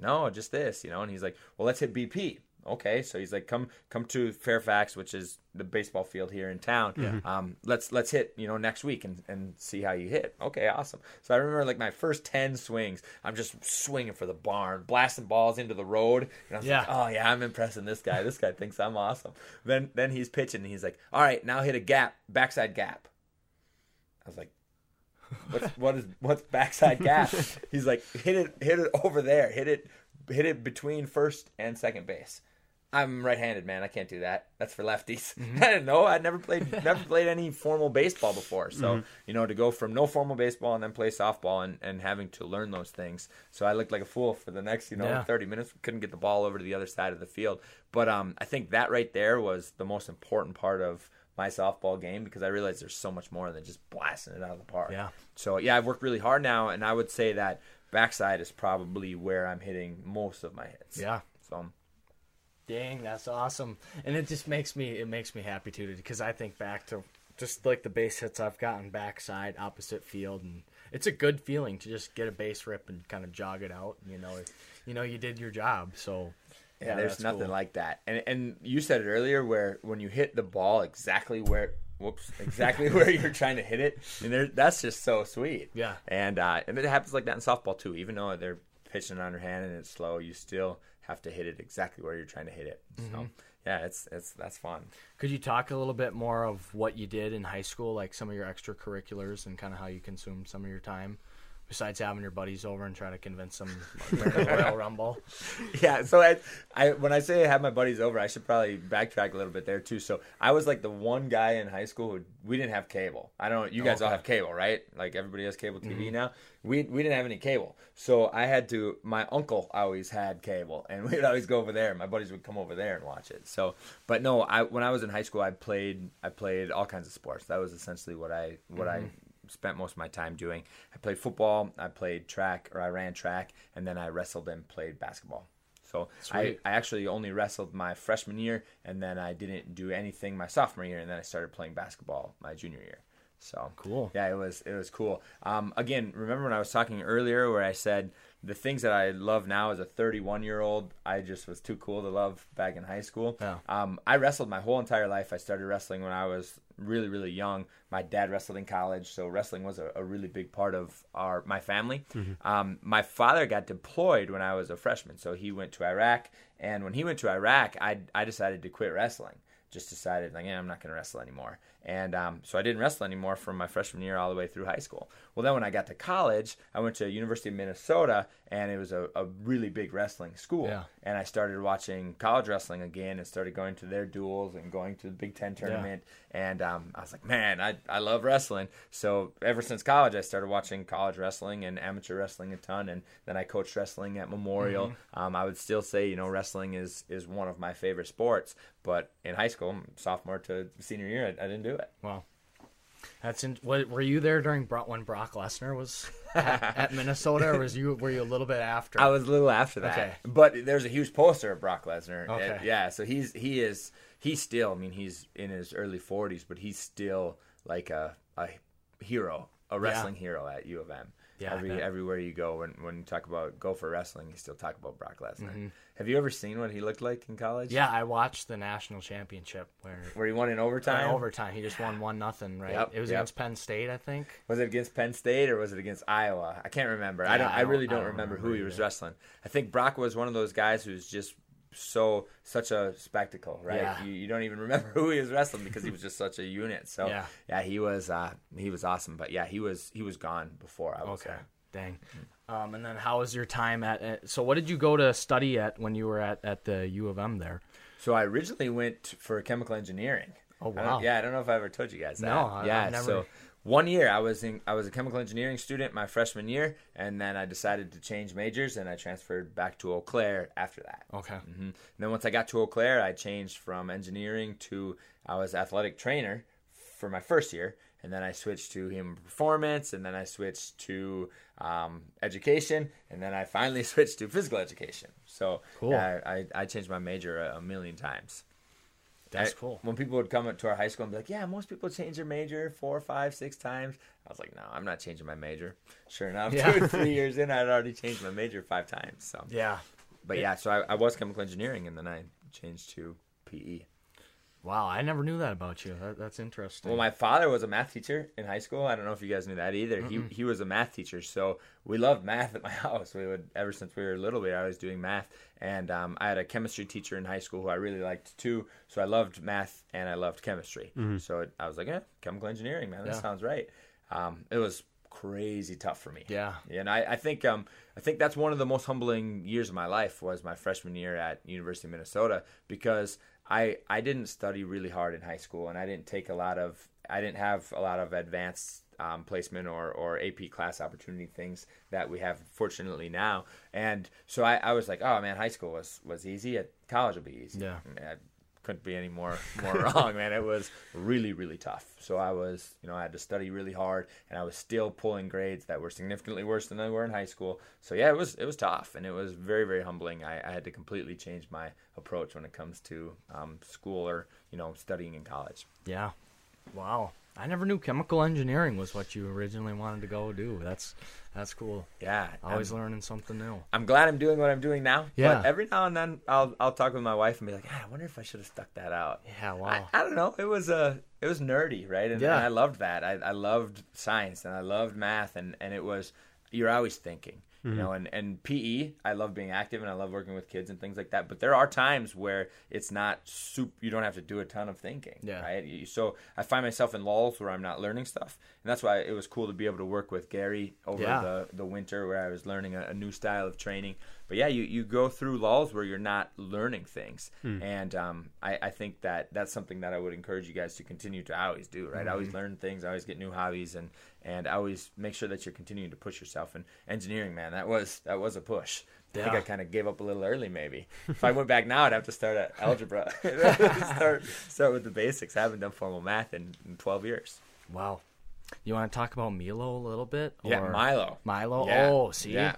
No, just this, you know. And he's like, "Well, let's hit BP." Okay, so he's like, "Come, come to Fairfax, which is the baseball field here in town. Um, let's let's hit, you know, next week and and see how you hit." Okay, awesome. So I remember like my first ten swings, I'm just swinging for the barn, blasting balls into the road, and I was like, Yeah. "Oh yeah, I'm impressing this guy. This guy thinks I'm awesome." Then then he's pitching, and he's like, "All right, now hit a gap, backside gap." I was like, what's what is what's backside gap? He's like, hit it, hit it over there, hit it, hit it between first and second base. I'm right-handed, man. I can't do that. That's for lefties. I didn't know. I'd never played, never played any formal baseball before. So you know, to go from no formal baseball and then play softball and, and having to learn those things. So I looked like a fool for the next, you know, Yeah. 30 minutes. Couldn't get the ball over to the other side of the field. But um, I think that right there was the most important part of my softball game because I realized there's so much more than just blasting it out of the park. Yeah. So yeah, I've worked really hard now, and I would say that backside is probably where I'm hitting most of my hits. yeah. So Dang, that's awesome. And it just makes me it makes me happy too because I think back to just like the base hits I've gotten backside opposite field and it's a good feeling to just get a base rip and kind of jog it out. You know, you know you did your job. So yeah, there's nothing cool. like that. And and you said it earlier where when you hit the ball exactly where whoops exactly where you're trying to hit it, and there, that's just so sweet. Yeah. And uh, and it happens like that in softball too. Even though they're pitching underhand and it's slow, you still have to hit it exactly where you're trying to hit it. Mm-hmm. So yeah, it's it's that's fun. Could you talk a little bit more of what you did in high school, like some of your extracurriculars and kind of how you consumed some of your time besides having your buddies over and trying to convince them Royal Rumble? yeah. So I, I when I say I had my buddies over, I should probably backtrack a little bit there too. So I was like the one guy in high school who we didn't have cable. I don't. You guys all have cable, right? Like everybody has cable TV mm-hmm. now. We we didn't have any cable, so I had to. My uncle always had cable, and we'd always go over there. My buddies would come over there and watch it. So, but no, I when I was in high school, I played I played all kinds of sports. That was essentially what I what I mm-hmm. Spent most of my time doing. I played football, I played track, or I ran track, and then I wrestled and played basketball. So I, I actually only wrestled my freshman year, and then I didn't do anything my sophomore year, and then I started playing basketball my junior year. So Cool. Yeah, it was it was cool. Um, again, remember when I was talking earlier where I said the things that I love now as a 31 year old, I just was too cool to love back in high school. Yeah. Um, I wrestled my whole entire life. I started wrestling when I was really really young. My dad wrestled in college, so wrestling was a, a really big part of our my family. Um, my father got deployed when I was a freshman, so he went to Iraq. And when he went to Iraq, I I decided to quit wrestling. Just decided like, yeah, I'm not going to wrestle anymore. And um, so I didn't wrestle anymore from my freshman year all the way through high school. Well, then when I got to college, I went to University of Minnesota, and it was a, a really big wrestling school Yeah. and I started watching college wrestling again and started going to their duels and going to the Big Ten tournament. And um, I was like, man, I, I love wrestling. So ever since college, I started watching college wrestling and amateur wrestling a ton. And then I coached wrestling at Memorial. Um, I would still say, you know, wrestling is, is one of my favorite sports. But in high school, sophomore to senior year, I, I didn't do it. Wow. That's in, what, were you there during when Brock Lesnar was at, at Minnesota, or was you were you a little bit after? I was a little after that, Okay. but there's a huge poster of Brock Lesnar. Okay. And, yeah, so he's he is he's still. I mean, he's in his early 40s, but he's still like a a hero, a wrestling hero at U of M. Yeah, Every everywhere you go, when when you talk about go for wrestling, you still talk about Brock Lesnar. Mm-hmm. Have you ever seen what he looked like in college? yeah, I watched the national championship where where he won in in overtime. overtime he just won one nothing, right? Yep, it was yep. against Penn State, I think. Was it against Penn State or was it against Iowa? I can't remember. I Yeah, don't. I I, don't- really I don't, don't remember, remember who he was wrestling. I think Brock was one of those guys who's just so such a spectacle, right? Yeah. You, you don't even remember who he was wrestling because he was just such a unit. So Yeah. yeah, he was uh, he was awesome. But yeah, he was he was gone before I was Okay, there. dang. Um, and then how was your time at, at? So what did you go to study at when you were at at the U of M there? So I originally went for chemical engineering. Oh, I wow. yeah, I don't know if I ever told you guys that. No, I- yeah. never- So one year I was in I was a chemical engineering student my freshman year, and then I decided to change majors and I transferred back to Eau Claire after that. Okay. hmm And then once I got to Eau Claire, I changed from engineering to I was athletic trainer for my first year, and then I switched to human performance, and then I switched to um, education, and then I finally switched to physical education. So Cool. yeah, I, I changed my major a, a million times. That's I- cool. When people would come up to our high school and be like, "Yeah, most people change their major four, five, six times," I was like, "No, I'm not changing my major." Sure enough, Yeah. two, three years in, I'd already changed my major five times. So Yeah. but yeah, so I, I was chemical engineering, and then I changed to PE. Wow, I never knew that about you. That, that's interesting. Well, my father was a math teacher in high school. I don't know if you guys knew that either. He he was a math teacher, so we loved math at my house. We would ever since we were little, we were always doing math. And um, I had a chemistry teacher in high school who I really liked too. So I loved math and I loved chemistry. So it, I was like, yeah, chemical engineering, man, that Yeah. sounds right. Um, it was crazy tough for me. Yeah. and I, I think um, I think that's one of the most humbling years of my life was my freshman year at University of Minnesota because I I didn't study really hard in high school and I didn't take a lot of I didn't have a lot of advanced um, placement or, or AP class opportunity things that we have fortunately now. And so I, I was like oh man high school was was easy. College will be easy. Yeah. Couldn't be any more more wrong man. It was really really tough. So I was you know I had to study really hard and I was still pulling grades that were significantly worse than they were in high school. So yeah it was it was tough and it was very very humbling. I, I had to completely change my approach when it comes to um, school or you know studying in college. Yeah. Wow. I never knew chemical engineering was what you originally wanted to go do. That's that's cool. yeah Always I'm, learning something new. I'm glad I'm doing what I'm doing now Yeah. but every now and then I'll I'll talk with my wife and be like ah, I wonder if I should have stuck that out Yeah, wow. I, I don't know. It was uh, it was nerdy, right? And, Yeah. and I loved that. I, I loved science and I loved math, and, and it was you're always thinking. You know, mm-hmm. and, and PE, I love being active and I love working with kids and things like that. But there are times where it's not soup, you don't have to do a ton of thinking, Yeah. right? So I find myself in lulls where I'm not learning stuff. And that's why it was cool to be able to work with Gary over Yeah. the, the winter where I was learning a, a new style of training. But yeah, you, you go through lulls where you're not learning things. And um, I, I think that that's something that I would encourage you guys to continue to always do, right? I always learn things, I always get new hobbies and, and I always make sure that you're continuing to push yourself. And engineering, man, that was that was a push. I think I kind of gave up a little early, maybe. If I went back now, I'd have to start at algebra. start start with the basics. I haven't done formal math in, in 12 years. Wow. You want to talk about Milo a little bit? Yeah, Milo. Milo. Yeah. Oh, see. Yeah.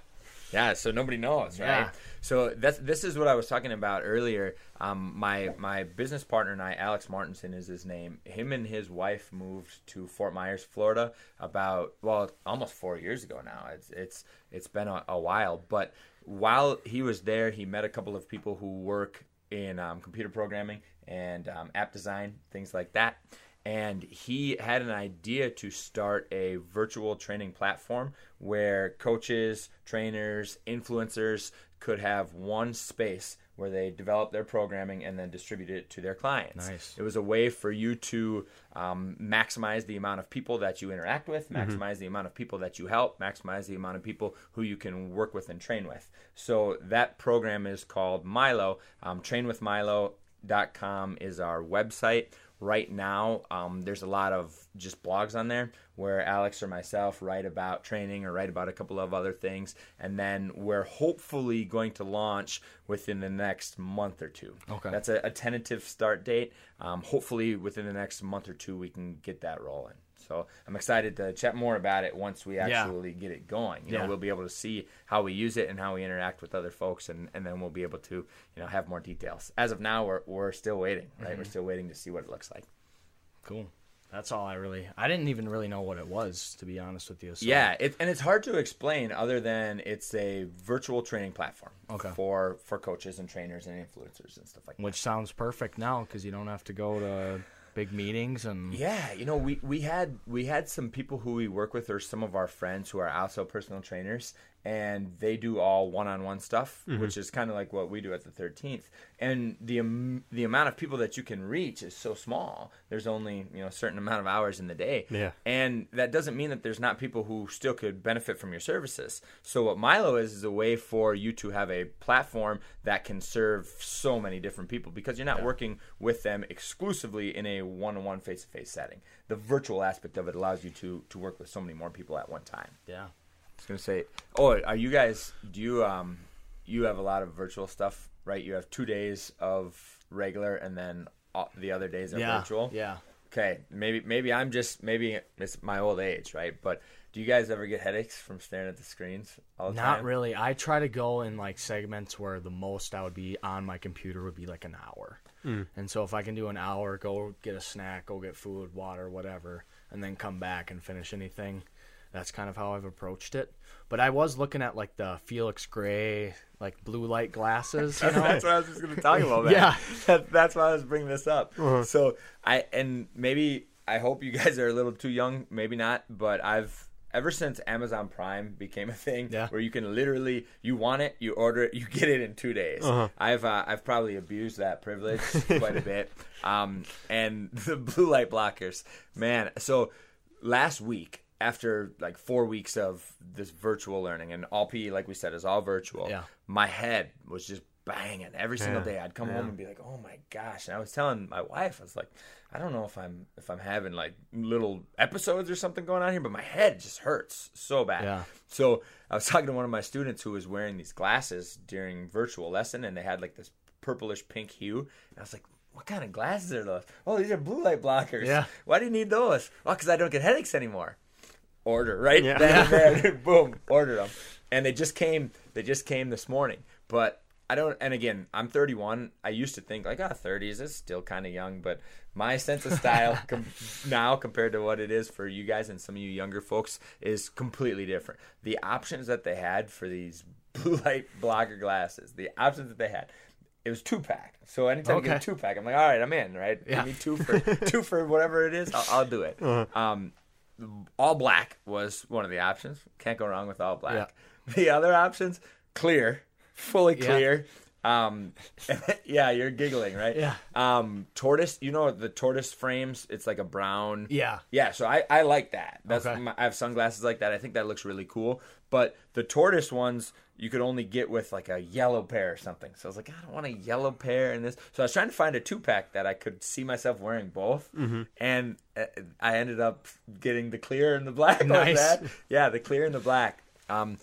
Yeah, so nobody knows, right? Yeah. So that's this is what I was talking about earlier. Um, my my business partner and I, Alex Martinson is his name. Him and his wife moved to Fort Myers, Florida, about well, almost four years ago now. It's it's it's been a, a while, but while he was there, he met a couple of people who work in um, computer programming and um, app design, things like that and he had an idea to start a virtual training platform where coaches, trainers, influencers could have one space where they develop their programming and then distribute it to their clients. Nice. It was a way for you to um, maximize the amount of people that you interact with, maximize the amount of people that you help, maximize the amount of people who you can work with and train with. So that program is called Milo. Um, trainwithmilo.com is our website right now um, there's a lot of just blogs on there where alex or myself write about training or write about a couple of other things and then we're hopefully going to launch within the next month or two. Okay. that's a, a tentative start date. Um, hopefully within the next month or two we can get that rolling so i'm excited to chat more about it once we Yeah. actually get it going you know Yeah. we'll be able to see how we use it and how we interact with other folks and, and then we'll be able to you know have more details as of now we're, we're still waiting right Mm-hmm. we're still waiting to see what it looks like Cool. That's all I really. I didn't even really know what it was, to be honest with you. So. yeah it, and it's hard to explain other than it's a virtual training platform Okay. for for coaches and trainers and influencers and stuff like that Which sounds perfect now because you don't have to go to big meetings and. Yeah, you know, we, we had we had some people who we work with or some of our friends who are also personal trainers and they do all one-on-one stuff, mm-hmm. which is kind of like what we do at the 13th. And the am- the amount of people that you can reach is so small. There's only, you know, a certain amount of hours in the day. Yeah. And that doesn't mean that there's not people who still could benefit from your services. So what Milo is is a way for you to have a platform that can serve so many different people because you're not working with them exclusively in a one-on-one face-to-face setting. The virtual aspect of it allows you to to work with so many more people at one time. Yeah. I was gonna say, oh, are you guys? Do you um, you have a lot of virtual stuff, right? You have two days of regular, and then all, the other days are Yeah. virtual. Yeah. Okay, maybe maybe I'm just maybe it's my old age, right? But do you guys ever get headaches from staring at the screens all the Not time? really. I try to go in like segments where the most I would be on my computer would be like an hour. And so if I can do an hour, go get a snack, go get food, water, whatever, and then come back and finish anything. That's kind of how I've approached it. But I was looking at like the Felix Gray like blue light glasses. You know? that's what I was just going to talk about. Man. Yeah. that, that's why I was bringing this up. So I and maybe I hope you guys are a little too young, maybe not, but I've ever since Amazon Prime became a thing Yeah. where you can literally you want it, you order it, you get it in two days. I've uh, I've probably abused that privilege quite a bit. Um, and the blue light blockers, man. So last week after like four weeks of this virtual learning and all PE, like we said, is all virtual. Yeah. My head was just banging every single Yeah. day. I'd come home and be like, "Oh my gosh!" And I was telling my wife, I was like, "I don't know if I'm if I'm having like little episodes or something going on here, but my head just hurts so bad." Yeah. So I was talking to one of my students who was wearing these glasses during virtual lesson, and they had like this purplish pink hue. And I was like, "What kind of glasses are those?" Oh, these are blue light blockers. Yeah. Why do you need those? Oh, well, because I don't get headaches anymore. Order right Yeah. then there. Boom, order them, and they just came. They just came this morning. But I don't. And again, I'm 31. I used to think like, ah, 30s is still kind of young, but my sense of style com- now compared to what it is for you guys and some of you younger folks is completely different. The options that they had for these blue light blocker glasses, the options that they had. It was two pack, so anytime you get a two pack, I'm like, all right, I'm in, right? Yeah. Give me two for two for whatever it is, I'll, I'll do it. Um, all black was one of the options. Can't go wrong with all black. Yeah. The other options, clear, fully Yeah. clear. Um, yeah, you're giggling, right? Yeah. Um, tortoise, you know the tortoise frames? It's like a brown. Yeah. Yeah, so I, I like that. That's Okay. my, I have sunglasses like that. I think that looks really cool. But the tortoise ones you could only get with like a yellow pair or something. So I was like, I don't want a yellow pair in this. So I was trying to find a two pack that I could see myself wearing both, Mm-hmm. and uh, I ended up getting the clear and the black. Nice. that. Yeah, the clear and the black. Um,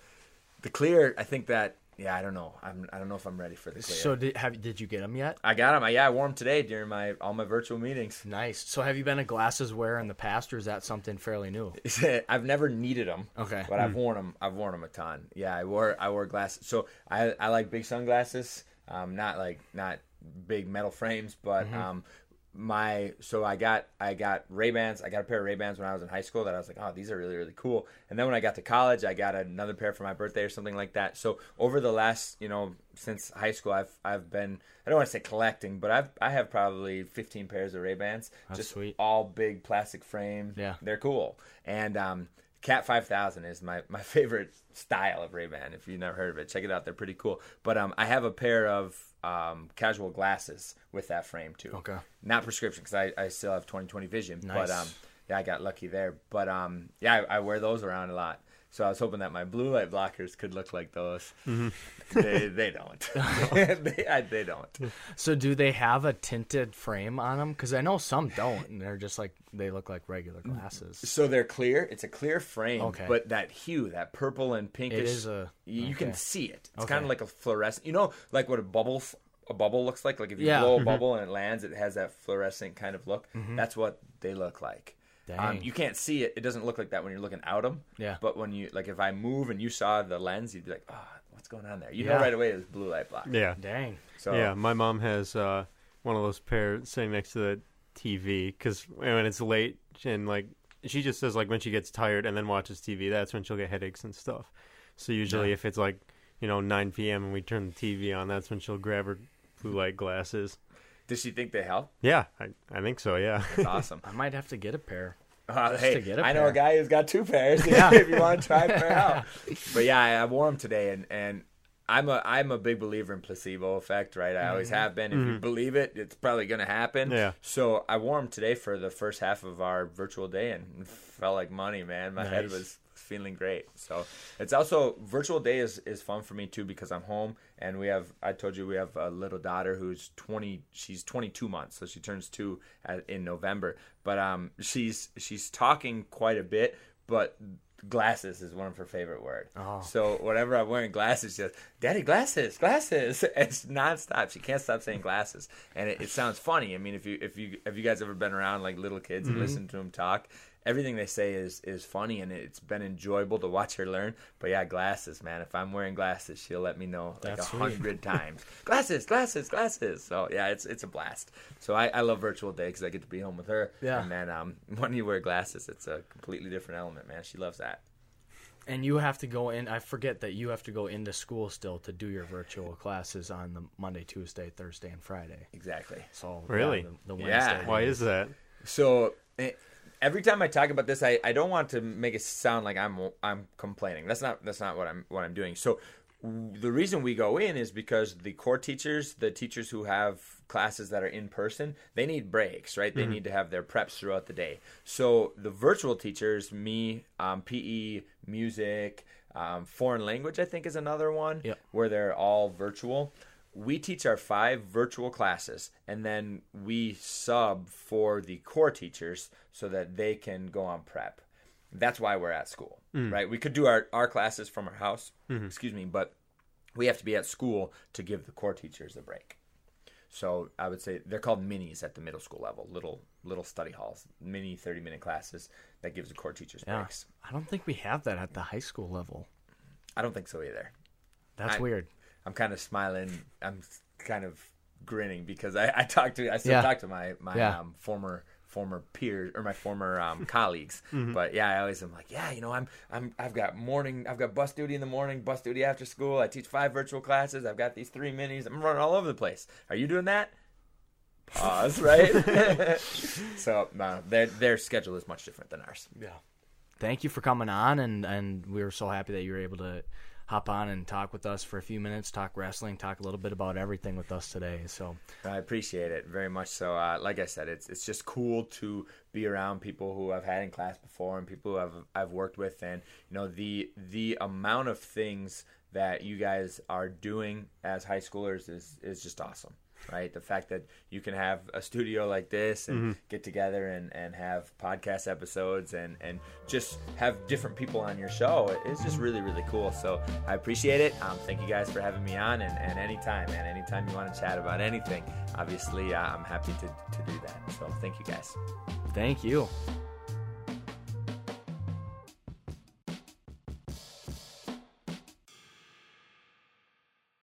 the clear, I think that. Yeah, I don't know. I'm. I don't know if I'm ready for this. So did have did you get them yet? I got them. Yeah, I wore them today during my all my virtual meetings. Nice. So have you been a glasses wearer in the past, or is that something fairly new? I've never needed them. Okay. But I've worn them. I've worn them a ton. Yeah, I wore I wore glasses. So I I like big sunglasses. Um, not like not big metal frames, but um, my so I got I got Ray Bans. I got a pair of Ray Bans when I was in high school that I was like, oh, these are really really cool. And then when I got to college, I got another pair for my birthday or something like that. So over the last you know since high school, I've I've been I don't want to say collecting, but I've I have probably 15 pairs of Ray Bans. Just sweet. all big plastic frame. Yeah. they're cool. And um, Cat 5000 is my, my favorite style of Ray Ban. If you've never heard of it, check it out. They're pretty cool. But um, I have a pair of um, casual glasses with that frame too. Okay. Not prescription because I, I still have 20/20 vision. Nice. But um, yeah, I got lucky there. But um, yeah, I, I wear those around a lot. So I was hoping that my blue light blockers could look like those. Mm-hmm. they, they don't. they, I, they don't. So do they have a tinted frame on them? Because I know some don't, and they're just like they look like regular mm, glasses. So they're clear. It's a clear frame, Okay. but that hue, that purple and pinkish, is a- you, you can see it. It's Okay. kind of like a fluorescent. You know, like what a bubble a bubble looks like. Like if you Yeah. Mm-hmm. blow a mm-hmm. bubble and it lands, it has that fluorescent kind of look. Mm-hmm. That's what they look like. Um, you can't see it. It doesn't look like that when you're looking out them. Yeah. But when you like, if I move and you saw the lens, you'd be like, oh, what's going on there? You Yeah. know right away it was blue light block. Yeah. Dang. So Yeah, my mom has uh, one of those pair sitting next to the TV because when it's late and like she just says like when she gets tired and then watches TV, that's when she'll get headaches and stuff. So usually Yeah. if it's like you know 9 p.m. and we turn the TV on, that's when she'll grab her blue light glasses. Does she think they help? Yeah, I, I think so. Yeah. That's awesome. I might have to get a pair. Uh, hey, to get a I know pair. a guy who's got two pairs. Yeah. if you want to try a pair out. But yeah, I, I wore them today, and and I'm a I'm a big believer in placebo effect, right? I always have been. If you believe it, it's probably going to happen. Yeah. So I wore them today for the first half of our virtual day, and felt like money, man. My head Nice. was feeling great. So it's also virtual day is, is fun for me too because I'm home and we have I told you we have a little daughter who's 20 she's 22 months so she turns 2 at, in November but um she's she's talking quite a bit but glasses is one of her favorite words. Oh. So whenever I'm wearing glasses, she goes, "Daddy, glasses, glasses!" It's nonstop. She can't stop saying glasses, and it, it sounds funny. I mean, if you if you have you guys ever been around like little kids and listen to them talk, everything they say is is funny, and it's been enjoyable to watch her learn. But yeah, glasses, man. If I'm wearing glasses, she'll let me know like a hundred times. Glasses, glasses, glasses. So yeah, it's it's a blast. So I, I love virtual day because I get to be home with her. Yeah. And then um, when you wear glasses, it's a completely different element, man. She loves that. And you have to go in. I forget that you have to go into school still to do your virtual classes on the Monday, Tuesday, Thursday, and Friday. Exactly. So Really? yeah, the, the Yeah. Wednesday Why is that? So eh, every time I talk about this, I, I don't want to make it sound like I'm I'm complaining. That's not that's not what I'm what I'm doing. So w- the reason we go in is because the core teachers, the teachers who have classes that are in person, they need breaks, right? They need to have their preps throughout the day. So the virtual teachers, me, um, PE, music, um, foreign language, I think is another one Yep. where they're all virtual. We teach our five virtual classes and then we sub for the core teachers so that they can go on prep. That's why we're at school, mm. right? We could do our, our classes from our house, mm-hmm. excuse me, but we have to be at school to give the core teachers a break. So I would say they're called minis at the middle school level, little little study halls, mini thirty minute classes that gives the core teachers Yeah. breaks. I don't think we have that at the high school level. I don't think so either. That's I- weird. I'm kind of smiling. I'm kind of grinning because I, I talk to I still Yeah. talk to my my Yeah. um, former former peers or my former um, colleagues. But yeah, I always am like, yeah, you know, I'm I'm I've got morning, I've got bus duty in the morning, bus duty after school. I teach five virtual classes. I've got these three minis. I'm running all over the place. Are you doing that? Pause. Right. so no, their their schedule is much different than ours. Yeah. Thank you for coming on, and and we were so happy that you were able to hop on and talk with us for a few minutes, talk wrestling, talk a little bit about everything with us today. So I appreciate it very much. So, uh, like I said, it's it's just cool to be around people who I've had in class before and people who I've I've worked with, and you know the the amount of things that you guys are doing as high schoolers is is just awesome right? The fact that you can have a studio like this and Mm-hmm. get together and, and have podcast episodes and, and just have different people on your show is just really, really cool. So I appreciate it. Um, thank you guys for having me on. And, and anytime, man, anytime you want to chat about anything, obviously uh, I'm happy to, to do that. So thank you guys. thank you.